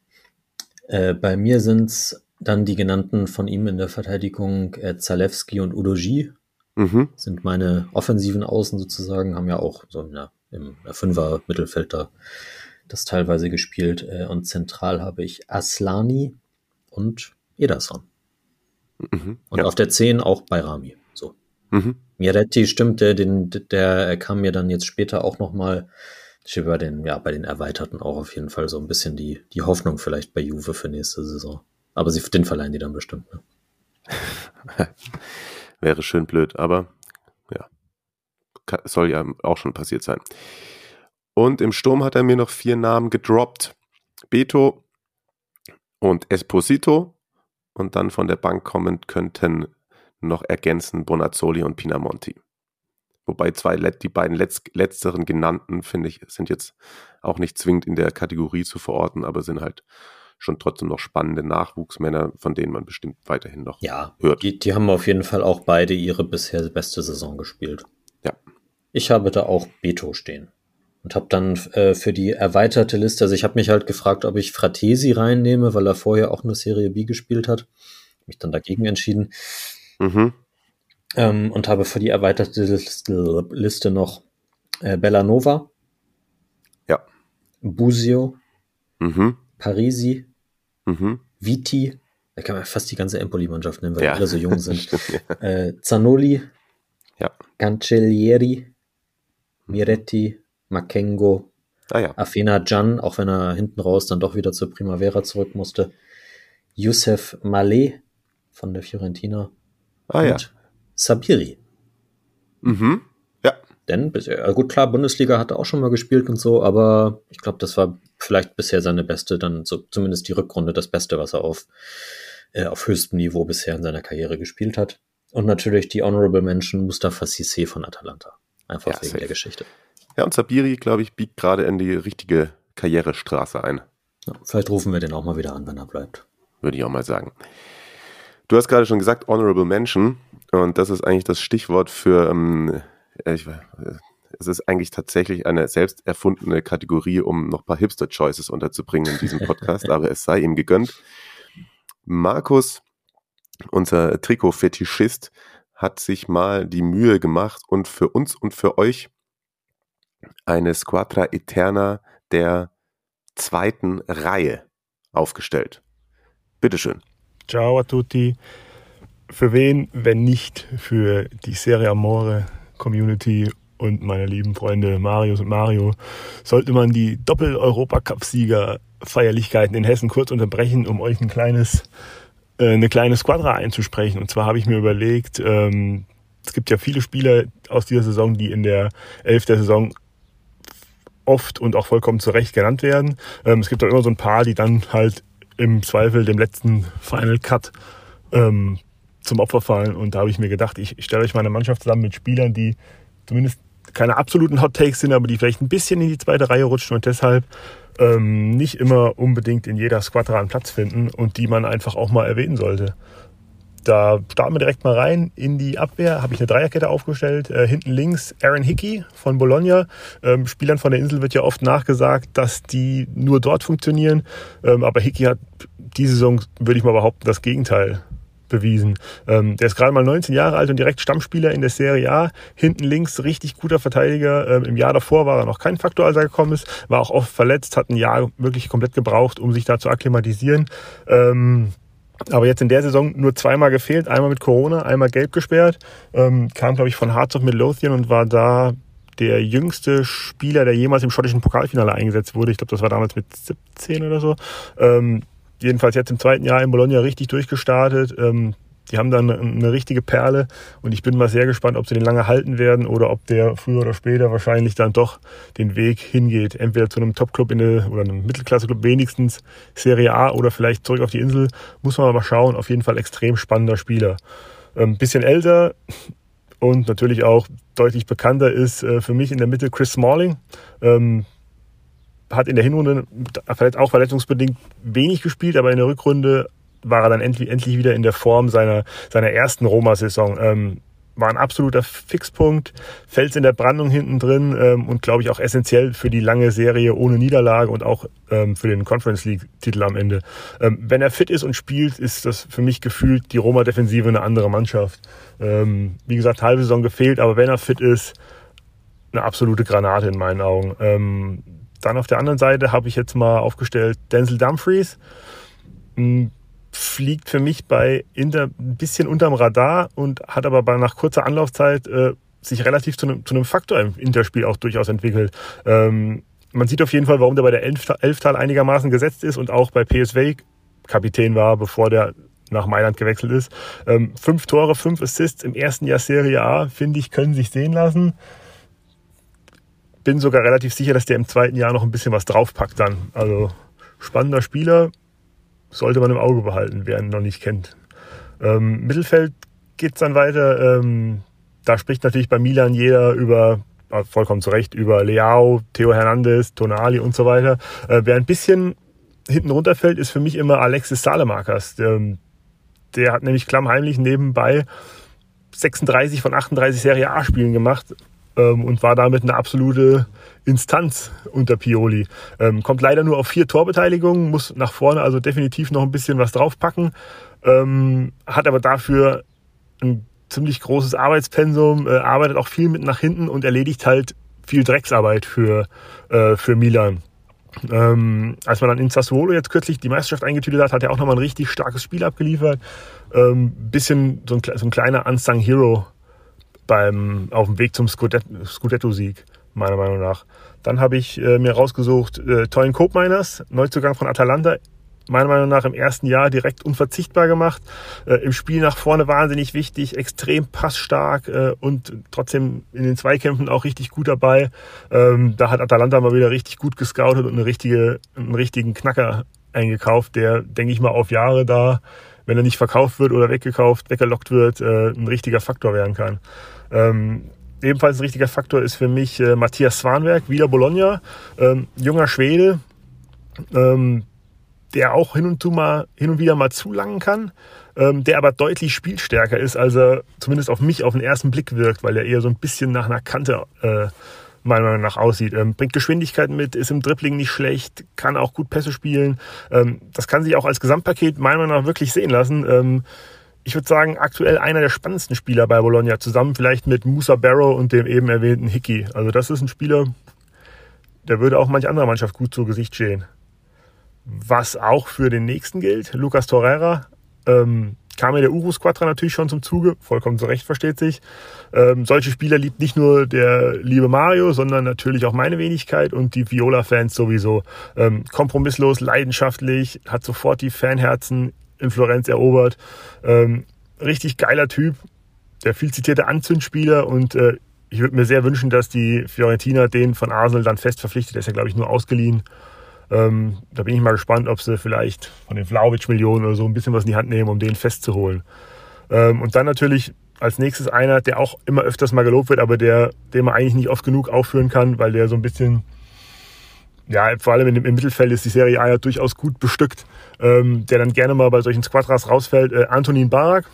Äh, bei mir sind's dann die genannten von ihm in der Verteidigung äh, Zalewski und Udoji mhm. sind meine offensiven Außen sozusagen, haben ja auch so in der, im Fünfer Mittelfeld da das teilweise gespielt. Äh, und zentral habe ich Aslani und Ederson. Mhm. Und ja. auf der 10 auch Bayrami. So. Mhm. Miretti stimmt, der, den, der kam mir dann jetzt später auch nochmal bei den, ja, bei den Erweiterten auch auf jeden Fall so ein bisschen die, die Hoffnung vielleicht bei Juve für nächste Saison. Aber sie, den verleihen die dann bestimmt. Ne? [LAUGHS] Wäre schön blöd, aber ja, soll ja auch schon passiert sein. Und im Sturm hat er mir noch vier Namen gedroppt. Beto und Esposito. Und dann von der Bank kommend könnten noch ergänzen Bonazzoli und Pinamonti. Wobei zwei, die beiden Letz letzteren genannten, finde ich, sind jetzt auch nicht zwingend in der Kategorie zu verorten, aber sind halt schon trotzdem noch spannende Nachwuchsmänner, von denen man bestimmt weiterhin noch ja, hört. Die, die haben auf jeden Fall auch beide ihre bisher beste Saison gespielt. Ja. Ich habe da auch Beto stehen und habe dann äh, für die erweiterte Liste, also ich habe mich halt gefragt, ob ich Fratesi reinnehme, weil er vorher auch eine Serie B gespielt hat. Mich dann dagegen entschieden. Mhm. Ähm, und habe für die erweiterte Liste, Liste noch äh, Bellanova. Ja. Busio. Mhm. Parisi. Mhm. Viti. Da kann man fast die ganze Empoli-Mannschaft nennen, weil ja. die alle so jung sind. Ja. [LAUGHS] äh, Zanoli. Ja. Cancellieri. Miretti. Makengo. Ah ja. Afena Can, auch wenn er hinten raus dann doch wieder zur Primavera zurück musste. Youssef Malé von der Fiorentina. Ah ja. Sabiri. Mhm. Ja. Denn, bisher, gut, klar, Bundesliga hat er auch schon mal gespielt und so, aber ich glaube, das war vielleicht bisher seine beste, dann so, zumindest die Rückrunde, das Beste, was er auf, äh, auf höchstem Niveau bisher in seiner Karriere gespielt hat. Und natürlich die Honorable Mention Mustafa Sissé von Atalanta. Einfach Ja, wegen safe. der Geschichte. Ja, und Sabiri, glaube ich, biegt gerade in die richtige Karrierestraße ein. Ja, vielleicht rufen wir den auch mal wieder an, wenn er bleibt. würde ich auch mal sagen. Du hast gerade schon gesagt, Honorable Mention. Und das ist eigentlich das Stichwort für, ähm, äh, ich, äh, es ist eigentlich tatsächlich eine selbst erfundene Kategorie, um noch ein paar Hipster-Choices unterzubringen in diesem Podcast, [LAUGHS] aber es sei ihm gegönnt. Markus, unser Trikot-Fetischist, hat sich mal die Mühe gemacht und für uns und für euch eine Squadra Eterna der zweiten Reihe aufgestellt. Bitteschön. Ciao a tutti. Für wen, wenn nicht für die Serie Amore Community und meine lieben Freunde Marius und Mario, sollte man die Doppel-Europacup-Sieger-Feierlichkeiten in Hessen kurz unterbrechen, um euch ein kleines, äh, eine kleine Squadra einzusprechen. Und zwar habe ich mir überlegt, ähm, es gibt ja viele Spieler aus dieser Saison, die in der Elf der Saison oft und auch vollkommen zu Recht genannt werden. Ähm, es gibt auch immer so ein paar, die dann halt im Zweifel dem letzten Final Cut ähm, zum Opfer fallen. Und da habe ich mir gedacht, ich, ich stelle euch mal eine Mannschaft zusammen mit Spielern, die zumindest keine absoluten Hot Takes sind, aber die vielleicht ein bisschen in die zweite Reihe rutschen und deshalb ähm, nicht immer unbedingt in jeder Squadra einen Platz finden und die man einfach auch mal erwähnen sollte. Da starten wir direkt mal rein in die Abwehr. Habe ich eine Dreierkette aufgestellt. Äh, hinten links Aaron Hickey von Bologna. Ähm, Spielern von der Insel wird ja oft nachgesagt, dass die nur dort funktionieren. Ähm, aber Hickey hat diese Saison, würde ich mal behaupten, das Gegenteil bewiesen. Ähm, der ist gerade mal 19 Jahre alt und direkt Stammspieler in der Serie A. Hinten links richtig guter Verteidiger. Ähm, Im Jahr davor war er noch kein Faktor, als er gekommen ist. War auch oft verletzt, hat ein Jahr wirklich komplett gebraucht, um sich da zu akklimatisieren. Ähm, aber jetzt in der Saison nur zweimal gefehlt, einmal mit Corona, einmal gelb gesperrt. Ähm, kam, glaube ich, von Hearts of Midlothian und war da der jüngste Spieler, der jemals im schottischen Pokalfinale eingesetzt wurde. Ich glaube, das war damals mit 17 oder so. Ähm, jedenfalls jetzt im zweiten Jahr in Bologna richtig durchgestartet. Ähm, die haben dann eine, richtige Perle und ich bin mal sehr gespannt, ob sie den lange halten werden oder ob der früher oder später wahrscheinlich dann doch den Weg hingeht. Entweder zu einem Top-Club oder einem Mittelklasse-Club wenigstens Serie A oder vielleicht zurück auf die Insel. Muss man mal schauen. Auf jeden Fall extrem spannender Spieler. Ähm, bisschen älter und natürlich auch deutlich bekannter ist äh, für mich in der Mitte Chris Smalling. Ähm, hat in der Hinrunde auch verletzungsbedingt wenig gespielt, aber in der Rückrunde war er dann endlich, endlich wieder in der Form seiner, seiner ersten Roma-Saison. Ähm, war ein absoluter Fixpunkt, Fels in der Brandung hinten drin ähm, und glaube ich auch essentiell für die lange Serie ohne Niederlage und auch ähm, für den Conference League-Titel am Ende. Ähm, wenn er fit ist und spielt, ist das für mich gefühlt die Roma-Defensive eine andere Mannschaft. Ähm, wie gesagt, halbe Saison gefehlt, aber wenn er fit ist, eine absolute Granate in meinen Augen. Ähm, dann auf der anderen Seite habe ich jetzt mal aufgestellt Denzel Dumfries. Ein fliegt für mich bei Inter ein bisschen unterm Radar und hat aber bei, nach kurzer Anlaufzeit äh, sich relativ zu einem, zu einem Faktor im Interspiel auch durchaus entwickelt. Ähm, man sieht auf jeden Fall, warum der bei der Elftal einigermaßen gesetzt ist und auch bei PSV Kapitän war, bevor der nach Mailand gewechselt ist. Ähm, fünf Tore, fünf Assists im ersten Jahr Serie A, finde ich, können sich sehen lassen. Bin sogar relativ sicher, dass der im zweiten Jahr noch ein bisschen was draufpackt dann. Also spannender Spieler, sollte man im Auge behalten, wer ihn noch nicht kennt. Ähm, Mittelfeld geht's dann weiter. Ähm, da spricht natürlich bei Milan jeder über, äh, vollkommen zu Recht, über Leao, Theo Hernandez, Tonali und so weiter. Äh, wer ein bisschen hinten runterfällt, ist für mich immer Alexis Salemakers. Der, der hat nämlich klammheimlich nebenbei 36 von 38 Serie A-Spielen gemacht ähm, und war damit eine absolute Instanz unter Pioli. Ähm, kommt leider nur auf vier Torbeteiligungen, muss nach vorne also definitiv noch ein bisschen was draufpacken, ähm, hat aber dafür ein ziemlich großes Arbeitspensum, äh, arbeitet auch viel mit nach hinten und erledigt halt viel Drecksarbeit für, äh, für Milan. Ähm, als man dann in Sassuolo jetzt kürzlich die Meisterschaft eingetütet hat, hat er auch nochmal ein richtig starkes Spiel abgeliefert. Ähm, bisschen so ein, so ein kleiner Unsung Hero beim, auf dem Weg zum Scudetto-Sieg, meiner Meinung nach. Dann habe ich äh, mir rausgesucht äh, Toyn Miners, Neuzugang von Atalanta, meiner Meinung nach im ersten Jahr direkt unverzichtbar gemacht. Äh, Im Spiel nach vorne wahnsinnig wichtig, extrem passstark äh, und trotzdem in den Zweikämpfen auch richtig gut dabei. Ähm, da hat Atalanta mal wieder richtig gut gescoutet und eine richtige, einen richtigen Knacker eingekauft, der, denke ich mal, auf Jahre da, wenn er nicht verkauft wird oder weggekauft, weggelockt wird, äh, ein richtiger Faktor werden kann. Ähm, ebenfalls ein richtiger Faktor ist für mich äh, Matthias Swanberg, wieder Bologna, ähm, junger Schwede, ähm, der auch hin und, mal, hin und wieder mal zulangen kann, ähm, der aber deutlich spielstärker ist, als er zumindest auf mich auf den ersten Blick wirkt, weil er eher so ein bisschen nach einer Kante äh, meiner Meinung nach aussieht. Ähm, bringt Geschwindigkeit mit, ist im Dribbling nicht schlecht, kann auch gut Pässe spielen. Ähm, das kann sich auch als Gesamtpaket meiner Meinung nach wirklich sehen lassen. Ähm, ich würde sagen, aktuell einer der spannendsten Spieler bei Bologna, zusammen vielleicht mit Musa Barrow und dem eben erwähnten Hickey. Also das ist ein Spieler, der würde auch manch anderer Mannschaft gut zu Gesicht stehen. Was auch für den nächsten gilt, Lucas Torreira, ähm, kam ja der Uru Squadra natürlich schon zum Zuge, vollkommen zu Recht versteht sich. Ähm, solche Spieler liebt nicht nur der liebe Mario, sondern natürlich auch meine Wenigkeit und die Viola-Fans sowieso. Ähm, kompromisslos, leidenschaftlich, hat sofort die Fanherzen in Florenz erobert. Ähm, richtig geiler Typ, der viel zitierte Anzündspieler und äh, ich würde mir sehr wünschen, dass die Fiorentina den von Arsenal dann fest verpflichtet. Der ist ja, glaube ich, nur ausgeliehen. Ähm, da bin ich mal gespannt, ob sie vielleicht von den Vlaovic-Millionen oder so ein bisschen was in die Hand nehmen, um den festzuholen. Ähm, und dann natürlich als nächstes einer, der auch immer öfters mal gelobt wird, aber der, den man eigentlich nicht oft genug aufführen kann, weil der so ein bisschen, ja, vor allem im, Mittelfeld ist die Serie A ja durchaus gut bestückt, ähm, der dann gerne mal bei solchen Squadras rausfällt. Äh, Antonin Barak,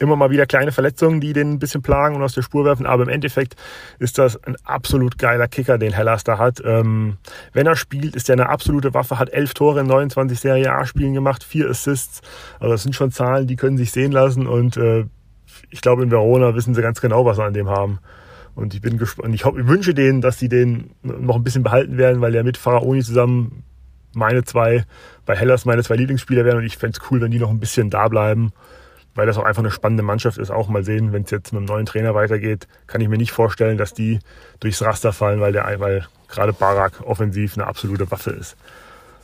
immer mal wieder kleine Verletzungen, die den ein bisschen plagen und aus der Spur werfen. Aber im Endeffekt ist das ein absolut geiler Kicker, den Hellas da hat. Ähm, wenn er spielt, ist er eine absolute Waffe, hat elf Tore in 29 Serie A-Spielen gemacht, vier Assists. Also das sind schon Zahlen, die können sich sehen lassen. Und äh, ich glaube, in Verona wissen sie ganz genau, was sie an dem haben. Und ich bin gespannt. Ich, ich wünsche denen, dass sie den noch ein bisschen behalten werden, weil er mit Pharaoni zusammen meine zwei, bei Hellas meine zwei Lieblingsspieler werden. Und ich fände es cool, wenn die noch ein bisschen da bleiben weil das auch einfach eine spannende Mannschaft ist. Auch mal sehen, wenn es jetzt mit einem neuen Trainer weitergeht, kann ich mir nicht vorstellen, dass die durchs Raster fallen, weil, der, weil gerade Barak offensiv eine absolute Waffe ist.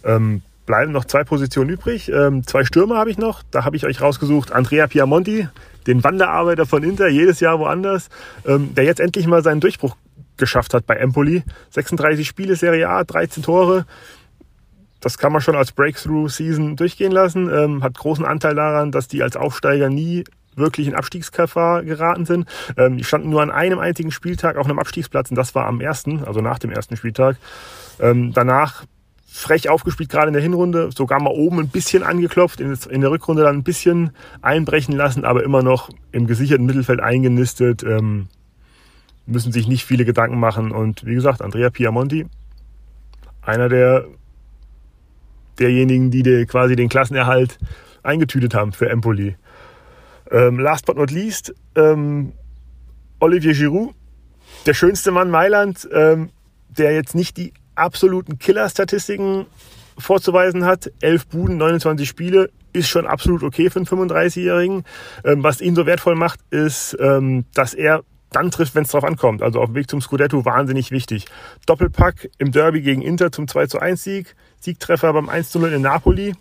Ähm, bleiben noch zwei Positionen übrig. Ähm, zwei Stürmer habe ich noch. Da habe ich euch rausgesucht. Andrea Piamonti, den Wanderarbeiter von Inter, jedes Jahr woanders, ähm, der jetzt endlich mal seinen Durchbruch geschafft hat bei Empoli. 36 Spiele, Serie A, 13 Tore das kann man schon als Breakthrough-Season durchgehen lassen. Ähm, hat großen Anteil daran, dass die als Aufsteiger nie wirklich in Abstiegsgefahr geraten sind. Ähm, die standen nur an einem einzigen Spieltag auf einem Abstiegsplatz und das war am ersten, also nach dem ersten Spieltag. Ähm, danach frech aufgespielt, gerade in der Hinrunde, sogar mal oben ein bisschen angeklopft, in, der Rückrunde dann ein bisschen einbrechen lassen, aber immer noch im gesicherten Mittelfeld eingenistet, ähm, müssen sich nicht viele Gedanken machen. Und wie gesagt, Andrea Piamonti, einer der derjenigen, die de, quasi den Klassenerhalt eingetütet haben für Empoli. Ähm, last but not least, ähm, Olivier Giroud, der schönste Mann Mailand, ähm, der jetzt nicht die absoluten Killer-Statistiken vorzuweisen hat. Elf Buden, 29 Spiele, ist schon absolut okay für einen 35-Jährigen. Ähm, was ihn so wertvoll macht, ist, ähm, dass er dann trifft, wenn es drauf ankommt. Also auf dem Weg zum Scudetto wahnsinnig wichtig. Doppelpack im Derby gegen Inter zum 2 zu 1 Sieg. Siegtreffer beim 1 zu 0 in Napoli,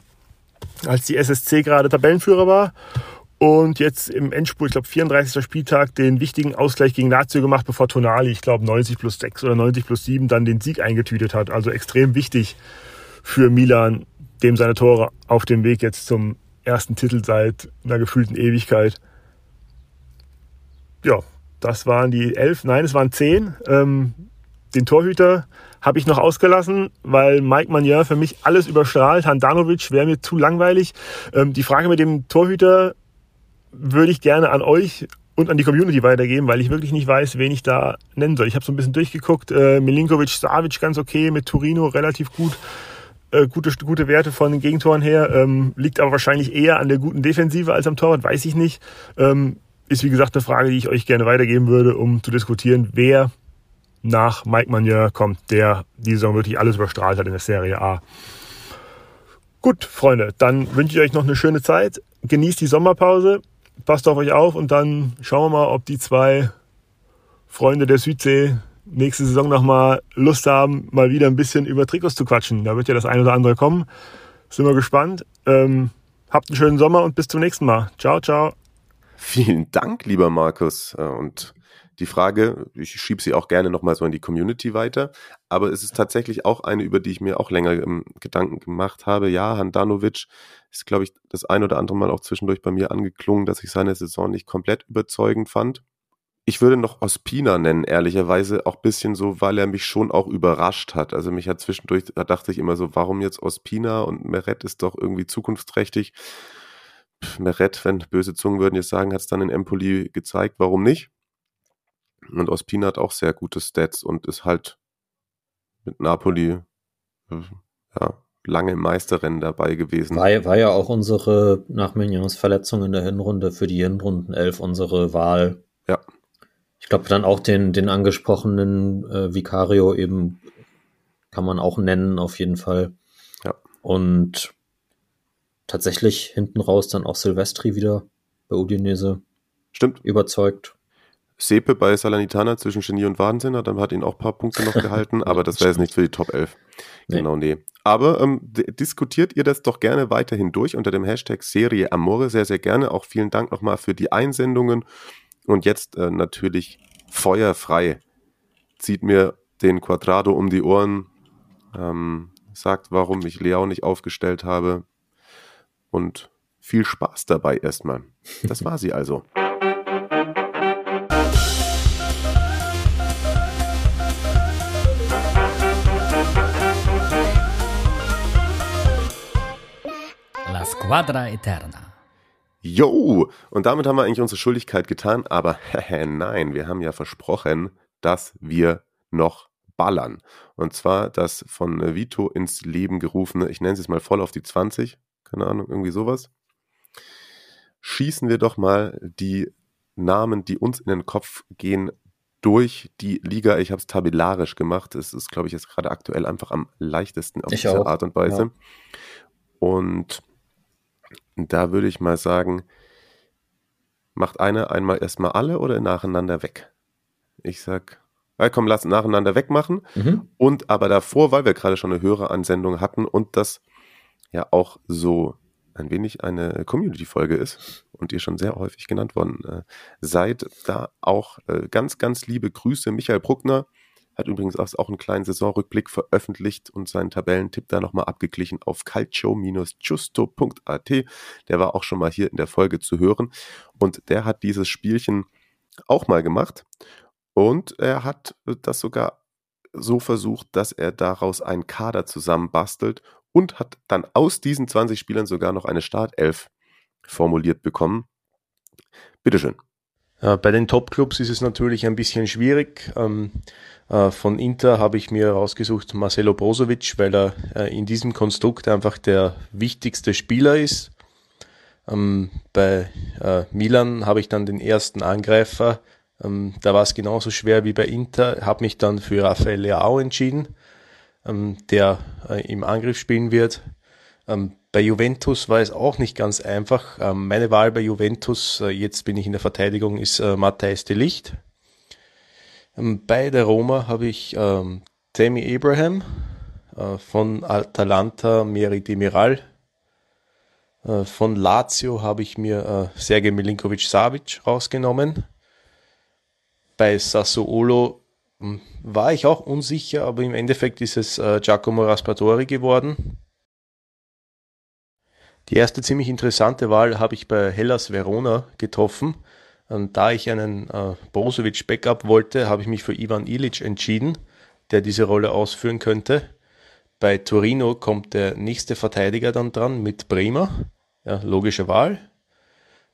als die SSC gerade Tabellenführer war. Und jetzt im Endspurt, ich glaube 34. Spieltag, den wichtigen Ausgleich gegen Lazio gemacht, bevor Tonali, ich glaube 90 plus 6 oder 90 plus 7, dann den Sieg eingetütet hat. Also extrem wichtig für Milan, dem seine Tore auf dem Weg jetzt zum ersten Titel seit einer gefühlten Ewigkeit. Ja, das waren die elf, nein, es waren zehn. Ähm, den Torhüter habe ich noch ausgelassen, weil Mike Manier für mich alles überstrahlt. Handanovic wäre mir zu langweilig. Ähm, die Frage mit dem Torhüter würde ich gerne an euch und an die Community weitergeben, weil ich wirklich nicht weiß, wen ich da nennen soll. Ich habe so ein bisschen durchgeguckt. Äh, Milinkovic, Savic ganz okay, mit Torino relativ gut. Äh, gute, gute Werte von den Gegentoren her. Ähm, liegt aber wahrscheinlich eher an der guten Defensive als am Torwart, weiß ich nicht. Ähm, ist wie gesagt eine Frage, die ich euch gerne weitergeben würde, um zu diskutieren, wer nach Mike Manier kommt, der die Saison wirklich alles überstrahlt hat in der Serie A. Gut, Freunde, dann wünsche ich euch noch eine schöne Zeit. Genießt die Sommerpause passt auf euch auf und dann schauen wir mal, ob die zwei Freunde der Südsee nächste Saison nochmal Lust haben, mal wieder ein bisschen über Trikots zu quatschen. Da wird ja das eine oder andere kommen. Sind wir gespannt. Ähm, habt einen schönen Sommer und bis zum nächsten Mal. Ciao, ciao. Vielen Dank, lieber Markus. Äh, und die Frage, ich schiebe sie auch gerne nochmal so in die Community weiter, aber es ist tatsächlich auch eine, über die ich mir auch länger ähm, Gedanken gemacht habe. Ja, Handanovic ist, glaube ich, das ein oder andere Mal auch zwischendurch bei mir angeklungen, dass ich seine Saison nicht komplett überzeugend fand. Ich würde noch Ospina nennen, ehrlicherweise auch bisschen so, weil er mich schon auch überrascht hat. Also mich hat zwischendurch, da dachte ich immer so, warum jetzt Ospina und Meret ist doch irgendwie zukunftsträchtig. Meret, wenn böse Zungen würden jetzt sagen, hat es dann in Empoli gezeigt, warum nicht? Und Ospina hat auch sehr gute Stats und ist halt mit Napoli äh, ja, lange im Meisterrennen dabei gewesen. War, war ja auch unsere, nach Mignons Verletzung in der Hinrunde für die Hinrunden 11 unsere Wahl. Ja. Ich glaube, dann auch den, den angesprochenen äh, Vicario eben kann man auch nennen, auf jeden Fall. Ja. Und tatsächlich hinten raus dann auch Silvestri wieder bei Udinese. Stimmt. Überzeugt. Sepe bei Salernitana zwischen Genie und Wahnsinn, dann hat ihn auch ein paar Punkte noch gehalten, [LAUGHS] aber das wäre jetzt nicht für die Top 11. Nee. Genau, nee. Aber ähm, diskutiert ihr das doch gerne weiterhin durch unter dem Hashtag Serie Amore, sehr, sehr gerne. Auch vielen Dank nochmal für die Einsendungen. Und jetzt äh, natürlich feuerfrei. Zieht mir den Quadrado um die Ohren, ähm, sagt, warum ich Leao nicht aufgestellt habe. Und viel Spaß dabei erstmal. Das war sie also. Squadra Eterna. Jo, und damit haben wir eigentlich unsere Schuldigkeit getan, aber [LAUGHS] nein, wir haben ja versprochen, dass wir noch ballern. Und zwar das von Vito ins Leben gerufene, ich nenne es mal voll auf die 20, keine Ahnung, irgendwie sowas. Schießen wir doch mal die Namen, die uns in den Kopf gehen, durch die Liga. Ich habe es tabellarisch gemacht. Es ist, glaube ich, jetzt gerade aktuell einfach am leichtesten auf ich diese auch. Art und Weise. Ja. Und da würde ich mal sagen, macht einer einmal erstmal alle oder nacheinander weg? Ich sag, ja, komm, lass nacheinander wegmachen. Mhm. Und aber davor, weil wir gerade schon eine höhere Ansendung hatten und das ja auch so ein wenig eine Community-Folge ist und ihr schon sehr häufig genannt worden äh, seid, da auch äh, ganz, ganz liebe Grüße. Michael Bruckner, hat übrigens auch einen kleinen Saisonrückblick veröffentlicht und seinen Tabellentipp da nochmal abgeglichen auf calcio-justo.at. Der war auch schon mal hier in der Folge zu hören. Und der hat dieses Spielchen auch mal gemacht. Und er hat das sogar so versucht, dass er daraus einen Kader zusammenbastelt und hat dann aus diesen 20 Spielern sogar noch eine Startelf formuliert bekommen. Bitteschön. Bei den Top-Clubs ist es natürlich ein bisschen schwierig. Ähm, äh, von Inter habe ich mir rausgesucht Marcelo Brozovic, weil er äh, in diesem Konstrukt einfach der wichtigste Spieler ist. Ähm, bei äh, Milan habe ich dann den ersten Angreifer. Ähm, da war es genauso schwer wie bei Inter, habe mich dann für Rafael Leao entschieden. Ähm, der äh, im Angriff spielen wird. Ähm, bei Juventus war es auch nicht ganz einfach. Ähm, meine Wahl bei Juventus, äh, jetzt bin ich in der Verteidigung, ist äh, Matthijs de Licht. Ähm, bei der Roma habe ich ähm, Tammy Abraham äh, von Atalanta Meri Demiral. Äh, von Lazio habe ich mir äh, Sergej Milinkovic-Savic rausgenommen. Bei Sassuolo war ich auch unsicher, aber im Endeffekt ist es äh, Giacomo Raspadori geworden. Die erste ziemlich interessante Wahl habe ich bei Hellas Verona getroffen. Und da ich einen äh, Brozovic-Backup wollte, habe ich mich für Ivan Ilic entschieden, der diese Rolle ausführen könnte. Bei Torino kommt der nächste Verteidiger dann dran mit Bremer. Ja, logische Wahl.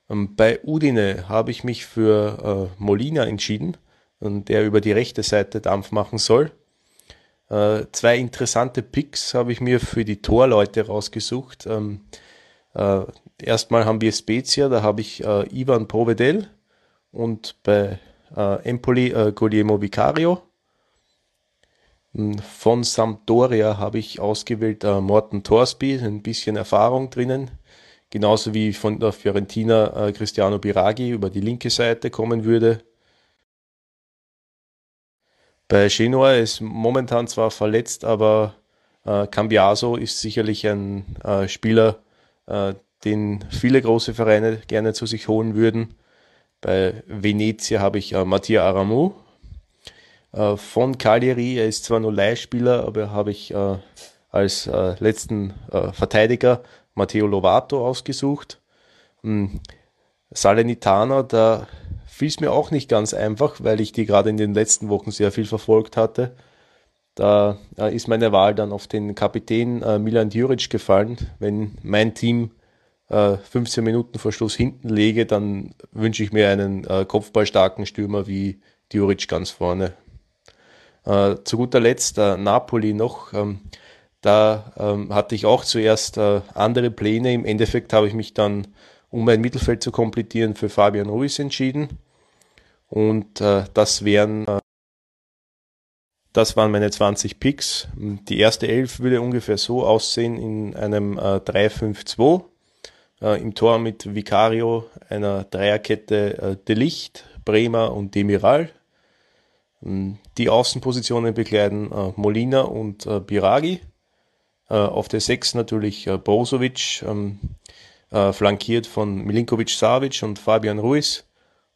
Und bei Udine habe ich mich für äh, Molina entschieden, und der über die rechte Seite Dampf machen soll. Äh, zwei interessante Picks habe ich mir für die Torleute rausgesucht. Ähm, äh, erstmal haben wir Spezia, da habe ich äh, Ivan Provedel und bei äh, Empoli äh, Guglielmo Vicario. Hm, von Sampdoria habe ich ausgewählt äh, Morten Torsby, ein bisschen Erfahrung drinnen. Genauso wie von der Fiorentina äh, Cristiano Biraghi über die linke Seite kommen würde. Bei Genoa ist momentan zwar verletzt, aber äh, Cambiaso ist sicherlich ein äh, Spieler, äh, den viele große Vereine gerne zu sich holen würden. Bei Venezia habe ich äh, Mattia Aramu. Äh, von Cagliari, er ist zwar nur Leihspieler, aber habe ich äh, als äh, letzten äh, Verteidiger Matteo Lovato ausgesucht. Hm. Salernitana, da fiel es mir auch nicht ganz einfach, weil ich die gerade in den letzten Wochen sehr viel verfolgt hatte. Da äh, ist meine Wahl dann auf den Kapitän äh, Milan Djuric gefallen. Wenn mein Team äh, 15 Minuten vor Schluss hinten lege, dann wünsche ich mir einen äh, kopfballstarken Stürmer wie Djuric ganz vorne. Äh, zu guter Letzt äh, Napoli noch. Ähm, da ähm, hatte ich auch zuerst andere Pläne. Im Endeffekt habe ich mich dann, um mein Mittelfeld zu komplettieren, für Fabian Ruiz entschieden. Und äh, das wären äh, das waren meine 20 Picks. Die erste Elf würde ungefähr so aussehen in einem äh, 3-5-2. Äh, Im Tor mit Vicario, einer Dreierkette äh, Delicht, Bremer und Demiral. Ähm, die Außenpositionen bekleiden äh, Molina und äh, Biragi. Äh, auf der 6 natürlich äh, Brozovic, ähm, äh, flankiert von Milinkovic Savic und Fabian Ruiz.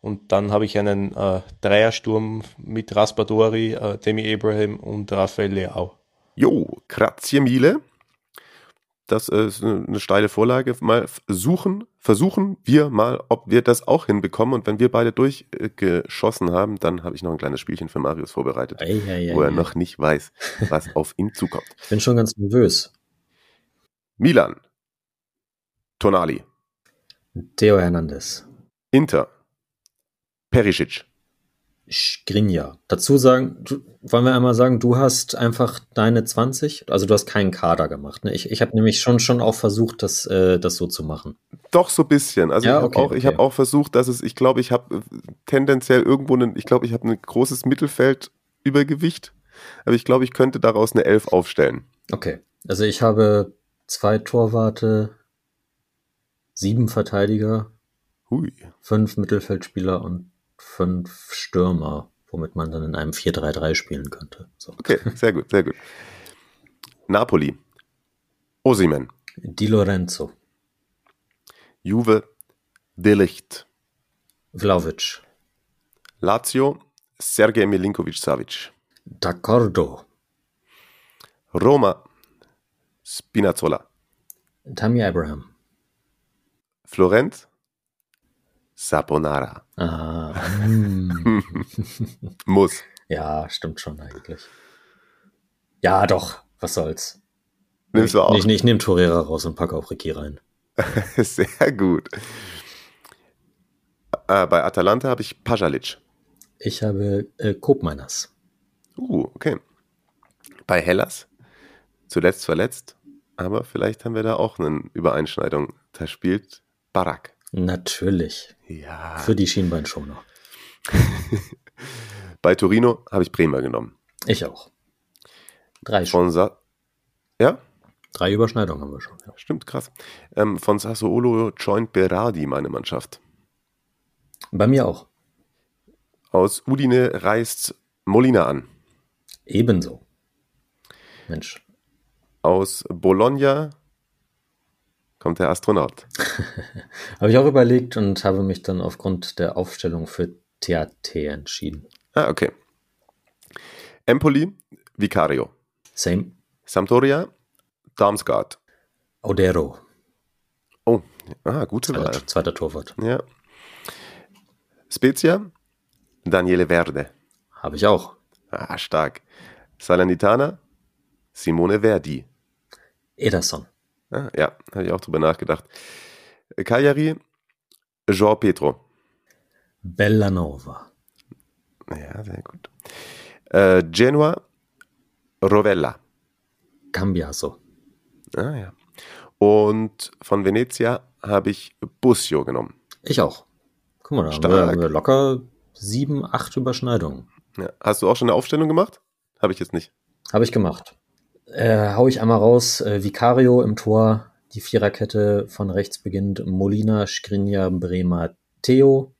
Und dann habe ich einen äh, Dreiersturm mit Raspadori, äh, Demi Abraham und Rafael Leao. Jo, grazie mille. Das ist eine steile Vorlage. Mal suchen, versuchen wir mal, ob wir das auch hinbekommen. Und wenn wir beide durchgeschossen haben, dann habe ich noch ein kleines Spielchen für Marius vorbereitet, ei, ei, ei, wo er noch nicht weiß, was auf ihn zukommt. Ich bin schon ganz nervös. Milan. Tonali. Theo Hernandez. Inter. Perisic. Skriniar. Dazu sagen, du, wollen wir einmal sagen, du hast einfach deine 20, also du hast keinen Kader gemacht. Ne? Ich, ich habe nämlich schon, schon auch versucht, das, äh, das so zu machen. Doch, so ein bisschen. Also ja, ich habe okay, auch, okay. hab auch versucht, dass es, ich glaube, ich habe tendenziell irgendwo, einen, ich glaube, ich habe ein großes Mittelfeldübergewicht, aber ich glaube, ich könnte daraus eine 11 aufstellen. Okay, also ich habe zwei Torwarte, sieben Verteidiger, Hui. fünf Mittelfeldspieler und fünf Stürmer, womit man dann in einem 4-3-3 spielen könnte. So. Okay, sehr gut, sehr gut. Napoli. Osimen. Di Lorenzo. Juve. Delicht. Vlaovic. Lazio. Sergej Milinkovic-Savic. D'accordo. Roma. Spinazzola. Tammy Abraham. Florenz. Saponara. Ah. [LAUGHS] Mm. Muss. Ja, stimmt schon eigentlich. Ja, doch. Was soll's. Nimmst du auch? Ich, ich, ich nehme Torera raus und packe auch Ricky rein. [LAUGHS] Sehr gut. Äh, bei Atalanta habe ich Pajalic. Ich habe äh, Kopmeiners. Uh, okay. Bei Hellas zuletzt verletzt, aber vielleicht haben wir da auch eine Übereinschneidung. Da spielt Barak. Natürlich. Ja. Für die Schienbeinschoner. [LAUGHS] Bei Torino habe ich Bremer genommen. Ich auch. Drei schon. Von Sa ja, Drei Überschneidungen haben wir schon. Ja. stimmt, krass. Ähm, von Sassuolo joint Berardi meine Mannschaft. Bei mir auch. Aus Udine reist Molina an. Ebenso. Mensch. Aus Bologna kommt der Astronaut. [LAUGHS] Habe ich auch überlegt und habe mich dann aufgrund der Aufstellung für TAT entschieden. Ah, okay. Empoli, Vicario. Same. Sampdoria, Darmstadt. Odero. Oh, ah, gute Wahl. Zweiter, zweiter Torwart. Ja. Spezia, Daniele Verde. Habe ich auch. Ah, stark. Salernitana, Simone Verdi. Ederson. Ah, ja, habe ich auch drüber nachgedacht. Cagliari, Jean Petro. Bellanova. Ja, sehr gut. Äh, Genua, Rovella. Cambiaso. Ah, ja. Und von Venezia habe ich Busio genommen. Ich auch. Guck mal, da Stark. wir, haben wir locker sieben, acht Überschneidungen. Ja. Hast du auch schon eine Aufstellung gemacht? Habe ich jetzt nicht. Habe ich gemacht. Äh, hau ich einmal raus. Äh, Vicario im Tor. Die Viererkette von rechts beginnt Molina, Skriniar, Bremer, Theo.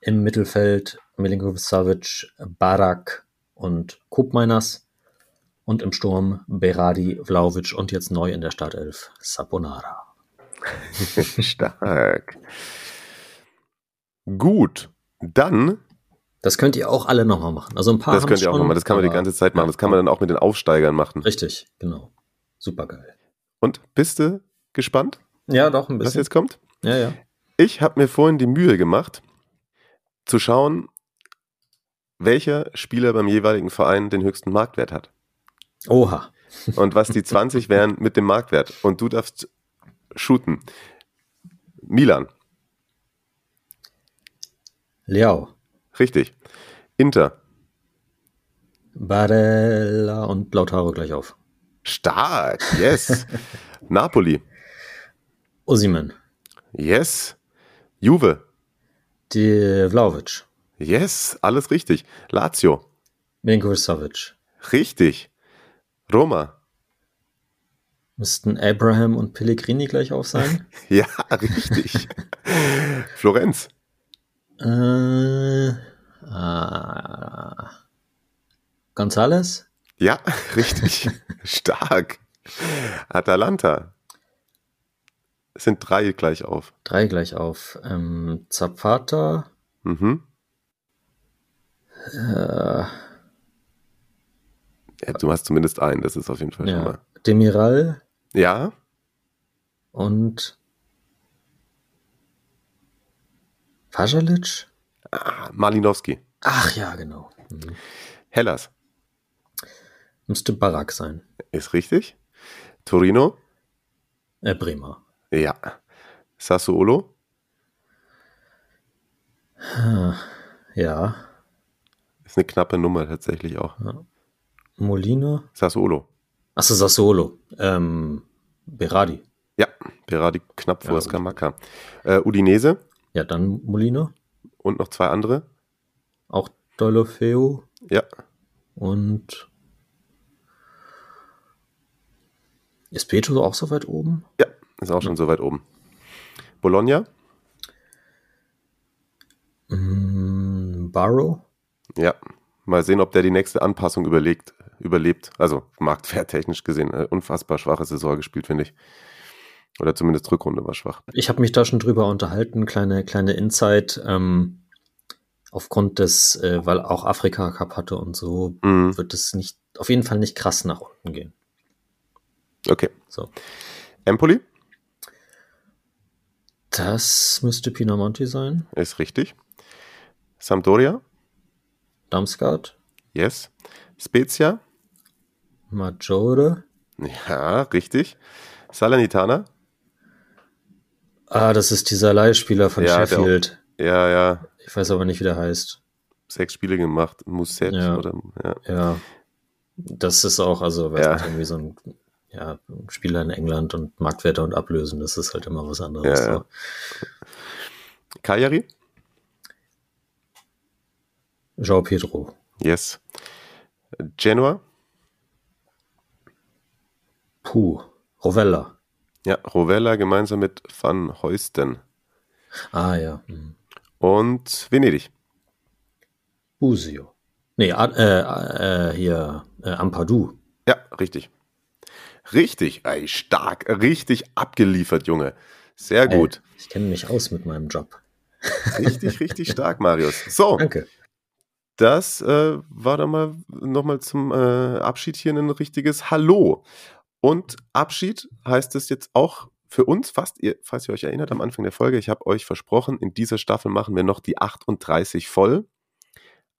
Im Mittelfeld Milinkovic Savic, Barak und Kupmeiners. Und im Sturm Berardi, Vlaovic und jetzt neu in der Startelf Saponara. [LAUGHS] Stark. Gut. Dann, Das könnt ihr auch alle nochmal machen. Also ein paar das könnt ihr auch nochmal, das kann man die ganze Zeit machen. Das kann man dann auch mit den Aufsteigern machen. Richtig, genau. Super geil. Und bist du gespannt, Ja, doch, ein was bisschen. jetzt kommt? Ja, ja. Ich habe mir vorhin die Mühe gemacht, zu schauen, welcher Spieler beim jeweiligen Verein den höchsten Marktwert hat. Oha. [LAUGHS] Und was die 20 wären mit dem Marktwert. Und du darfst shooten. Milan, Liao. Richtig. Inter, Barella und Lautaro gleich auf. stark, yes. [LAUGHS] Napoli, Osimen. yes. Juve, Die Vlaovic. yes, alles richtig. Lazio, Milinkovic Savic. richtig. Roma, Müssten Abraham und Pellegrini gleich auf sein? [LAUGHS] ja, richtig. [LAUGHS] Florenz, äh, ah, Gonzales? ja, [LAUGHS] richtig. Stark. Atalanta. Es sind drei gleich auf. Drei gleich auf. Ähm, Zapata. Mhm. Äh, Ja, du hast zumindest einen, das ist auf jeden Fall schon ja. mal. Demiral Ja, und Pajalic? ah, Malinowski. Ach ja, genau. Mhm. Hellas Müsste Barak sein. ist richtig. Torino, Äh, Bremer. ja. Sassuolo, Ja. ist eine knappe Nummer tatsächlich auch. Molina. Sassuolo. Achso, Sassuolo. Ähm, Berardi. Ja, Berardi knapp vor Ja, Scamacca. Äh, Udinese Ja, dann Molina. und noch zwei andere. Auch Deulofeu Ja, und ist Petro auch so weit oben? ja, ist auch schon so weit oben. Bologna, Mm, Barrow? ja. Mal sehen, ob der die nächste Anpassung überlegt, überlebt. Also marktwerttechnisch gesehen. Äh, unfassbar schwache Saison gespielt, finde ich. Oder zumindest Rückrunde war schwach. Ich habe mich da schon drüber unterhalten, kleine, kleine Insight. Ähm, aufgrund des, äh, weil auch Afrika Cup hatte und so, Mhm. wird es nicht, auf jeden Fall nicht krass nach unten gehen. Okay. So. Empoli Das müsste Pinamonti sein. ist richtig. Sampdoria, Damsgaard, yes. Spezia, Maggiore. ja, richtig. Salernitana, Ah, das ist dieser Leihspieler von Ja, Sheffield. ja, ja, Ich weiß aber nicht, wie der heißt. sechs Spiele gemacht. Musset Ja. oder, ja. Ja. Das ist auch, also, weiß Ja. nicht, irgendwie so ein ja, Spieler in England und Marktwerte und Ablösen, das ist halt immer was anderes. Ja, ja. Cagliari, João Pedro. yes. Genoa, Puh, Rovella. Ja, Rovella gemeinsam mit Van Heusten. Ah ja. Mhm. Und Venedig. Busio. Nee, äh, äh, hier, äh, Ampadu. Ja, richtig. Richtig, ey, stark, richtig abgeliefert, Junge. Sehr gut. Ey, ich kenne mich aus mit meinem Job. [LAUGHS] Richtig, richtig stark, Marius. So. Danke. Das äh, war dann mal nochmal zum äh, Abschied hier ein richtiges Hallo. Und Abschied heißt es jetzt auch für uns fast, ihr, falls ihr euch erinnert am Anfang der Folge, ich habe euch versprochen, in dieser Staffel machen wir noch die 38 voll,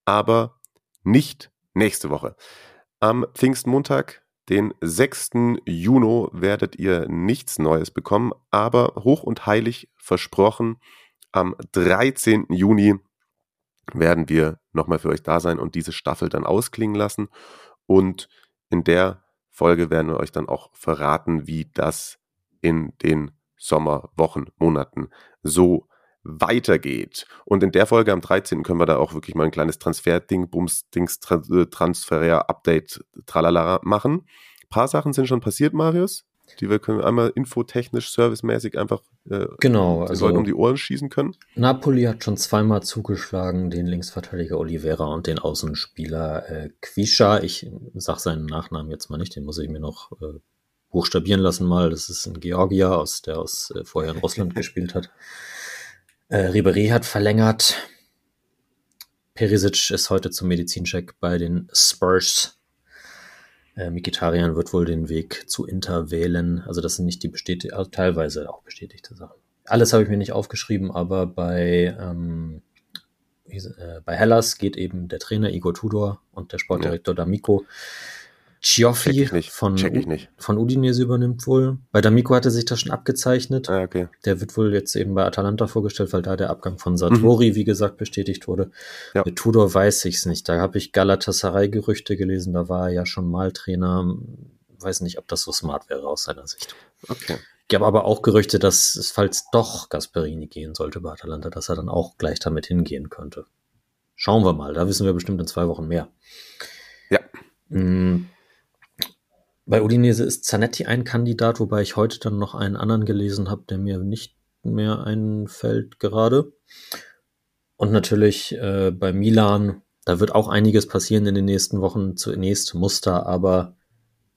aber nicht nächste Woche. Am Pfingstmontag, den 6. Juni, werdet ihr nichts Neues bekommen, aber hoch und heilig versprochen, am 13. Juni werden wir nochmal für euch da sein und diese Staffel dann ausklingen lassen. Und in der Folge werden wir euch dann auch verraten, wie das in den Sommerwochen, Monaten so weitergeht. Und in der Folge am 13. können wir da auch wirklich mal ein kleines Transfer-Ding, Bums-Dings, äh, Transfer-Update, tralala machen. Ein paar Sachen sind schon passiert, Marius die wir können einmal infotechnisch, servicemäßig einfach äh, genau, also um die Ohren schießen können. Napoli hat schon zweimal zugeschlagen, den Linksverteidiger Oliveira und den Außenspieler äh, Quisha. Ich sag seinen Nachnamen jetzt mal nicht, den muss ich mir noch äh, buchstabieren lassen mal. Das ist ein Georgier, aus, der aus äh, vorher in Russland [LAUGHS] gespielt hat. Äh, Ribery hat verlängert. Perisic ist heute zum Medizincheck bei den Spurs. Äh, Mikitarian wird wohl den Weg zu Inter wählen. Also das sind nicht die bestätigten, also teilweise auch bestätigte Sachen. Alles habe ich mir nicht aufgeschrieben, aber bei, ähm, äh, bei Hellas geht eben der Trainer Igor Tudor und der Sportdirektor ja. D'Amico Cioffi von, von Udinese übernimmt wohl. Bei D'Amico hatte sich das schon abgezeichnet. Ah, okay. Der wird wohl jetzt eben bei Atalanta vorgestellt, weil da der Abgang von Satori, mhm. wie gesagt, bestätigt wurde. Ja. Bei Tudor weiß ich es nicht. Da habe ich Galatasaray-Gerüchte gelesen. Da war er ja schon mal Trainer. Weiß nicht, ob das so smart wäre aus seiner Sicht. Okay. Ich habe aber auch Gerüchte, dass es, falls doch Gasperini gehen sollte bei Atalanta, dass er dann auch gleich damit hingehen könnte. Schauen wir mal. Da wissen wir bestimmt in zwei Wochen mehr. Ja. Mhm. Bei Udinese ist Zanetti ein Kandidat, wobei ich heute dann noch einen anderen gelesen habe, der mir nicht mehr einfällt gerade. Und natürlich äh, bei Milan, da wird auch einiges passieren in den nächsten Wochen. Zunächst muss da aber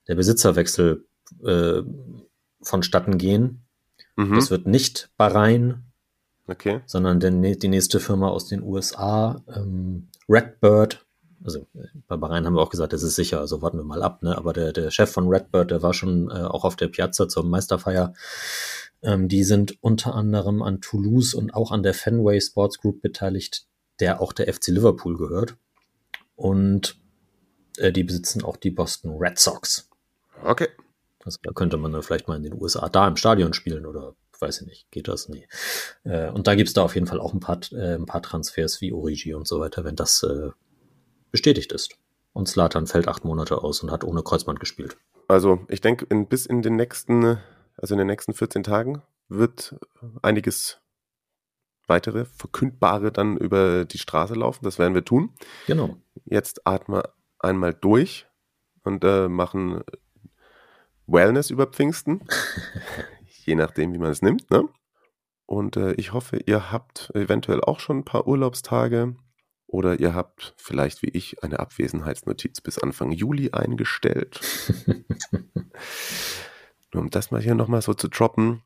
der Besitzerwechsel äh, vonstatten gehen. Mhm. Das wird nicht Bahrain, okay. sondern der, die nächste Firma aus den USA, ähm, Redbird, also bei Bahrain haben wir auch gesagt, das ist sicher, also warten wir mal ab, ne? Aber der, der Chef von Redbird, der war schon äh, auch auf der Piazza zur Meisterfeier. Ähm, die sind unter anderem an Toulouse und auch an der Fenway Sports Group beteiligt, der auch der FC Liverpool gehört. Und äh, die besitzen auch die Boston Red Sox. Okay. Also da könnte man dann vielleicht mal in den USA da im Stadion spielen oder weiß ich nicht, geht das? Nee. Äh, und da gibt's da auf jeden Fall auch ein paar, äh, ein paar Transfers wie Origi und so weiter, wenn das äh, bestätigt ist. Und Slatan fällt acht Monate aus und hat ohne Kreuzband gespielt. Also ich denke, bis in den nächsten, also in den nächsten 14 Tagen wird einiges weitere Verkündbare dann über die Straße laufen. Das werden wir tun. Genau. Jetzt atmen wir einmal durch und äh, machen Wellness über Pfingsten. [LAUGHS] Je nachdem, wie man es nimmt. Ne? Und äh, ich hoffe, ihr habt eventuell auch schon ein paar Urlaubstage. Oder ihr habt vielleicht wie ich eine Abwesenheitsnotiz bis Anfang Juli eingestellt. [LAUGHS] Nur um das mal hier nochmal so zu droppen.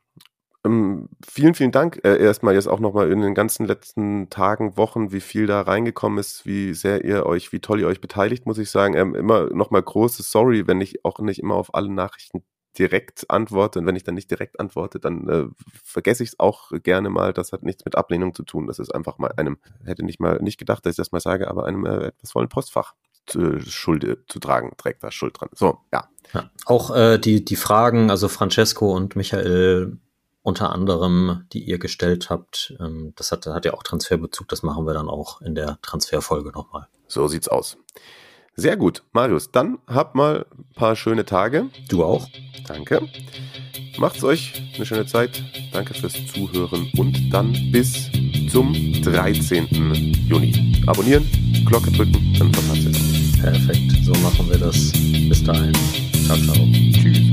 Ähm, vielen, vielen Dank äh, erstmal jetzt auch nochmal in den ganzen letzten Tagen, Wochen, wie viel da reingekommen ist, wie sehr ihr euch, wie toll ihr euch beteiligt, muss ich sagen. Ähm, immer nochmal großes Sorry, wenn ich auch nicht immer auf alle Nachrichten direkt antworte und wenn ich dann nicht direkt antworte, dann äh, vergesse ich es auch gerne mal. Das hat nichts mit Ablehnung zu tun. Das ist einfach mal einem, hätte nicht mal nicht gedacht, dass ich das mal sage, aber einem äh, etwas vollen Postfach zu, Schuld zu tragen, trägt da Schuld dran. So, ja. ja auch äh, die, die Fragen, also Francesco und Michael unter anderem, die ihr gestellt habt, ähm, das hat, hat ja auch Transferbezug, das machen wir dann auch in der Transferfolge nochmal. So sieht's aus. Sehr gut, Marius. Dann habt mal ein paar schöne Tage. Du auch. Danke. Macht's euch eine schöne Zeit. Danke fürs Zuhören und dann bis zum 13. Juni. Abonnieren, Glocke drücken, dann verpasst ihr es. Perfekt, so machen wir das. Bis dahin. Ciao, ciao. Tschüss.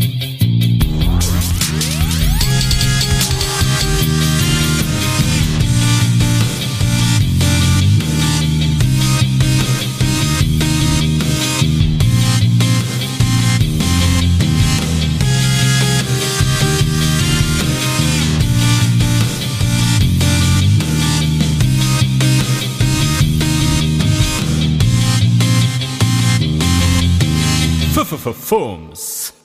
Fums.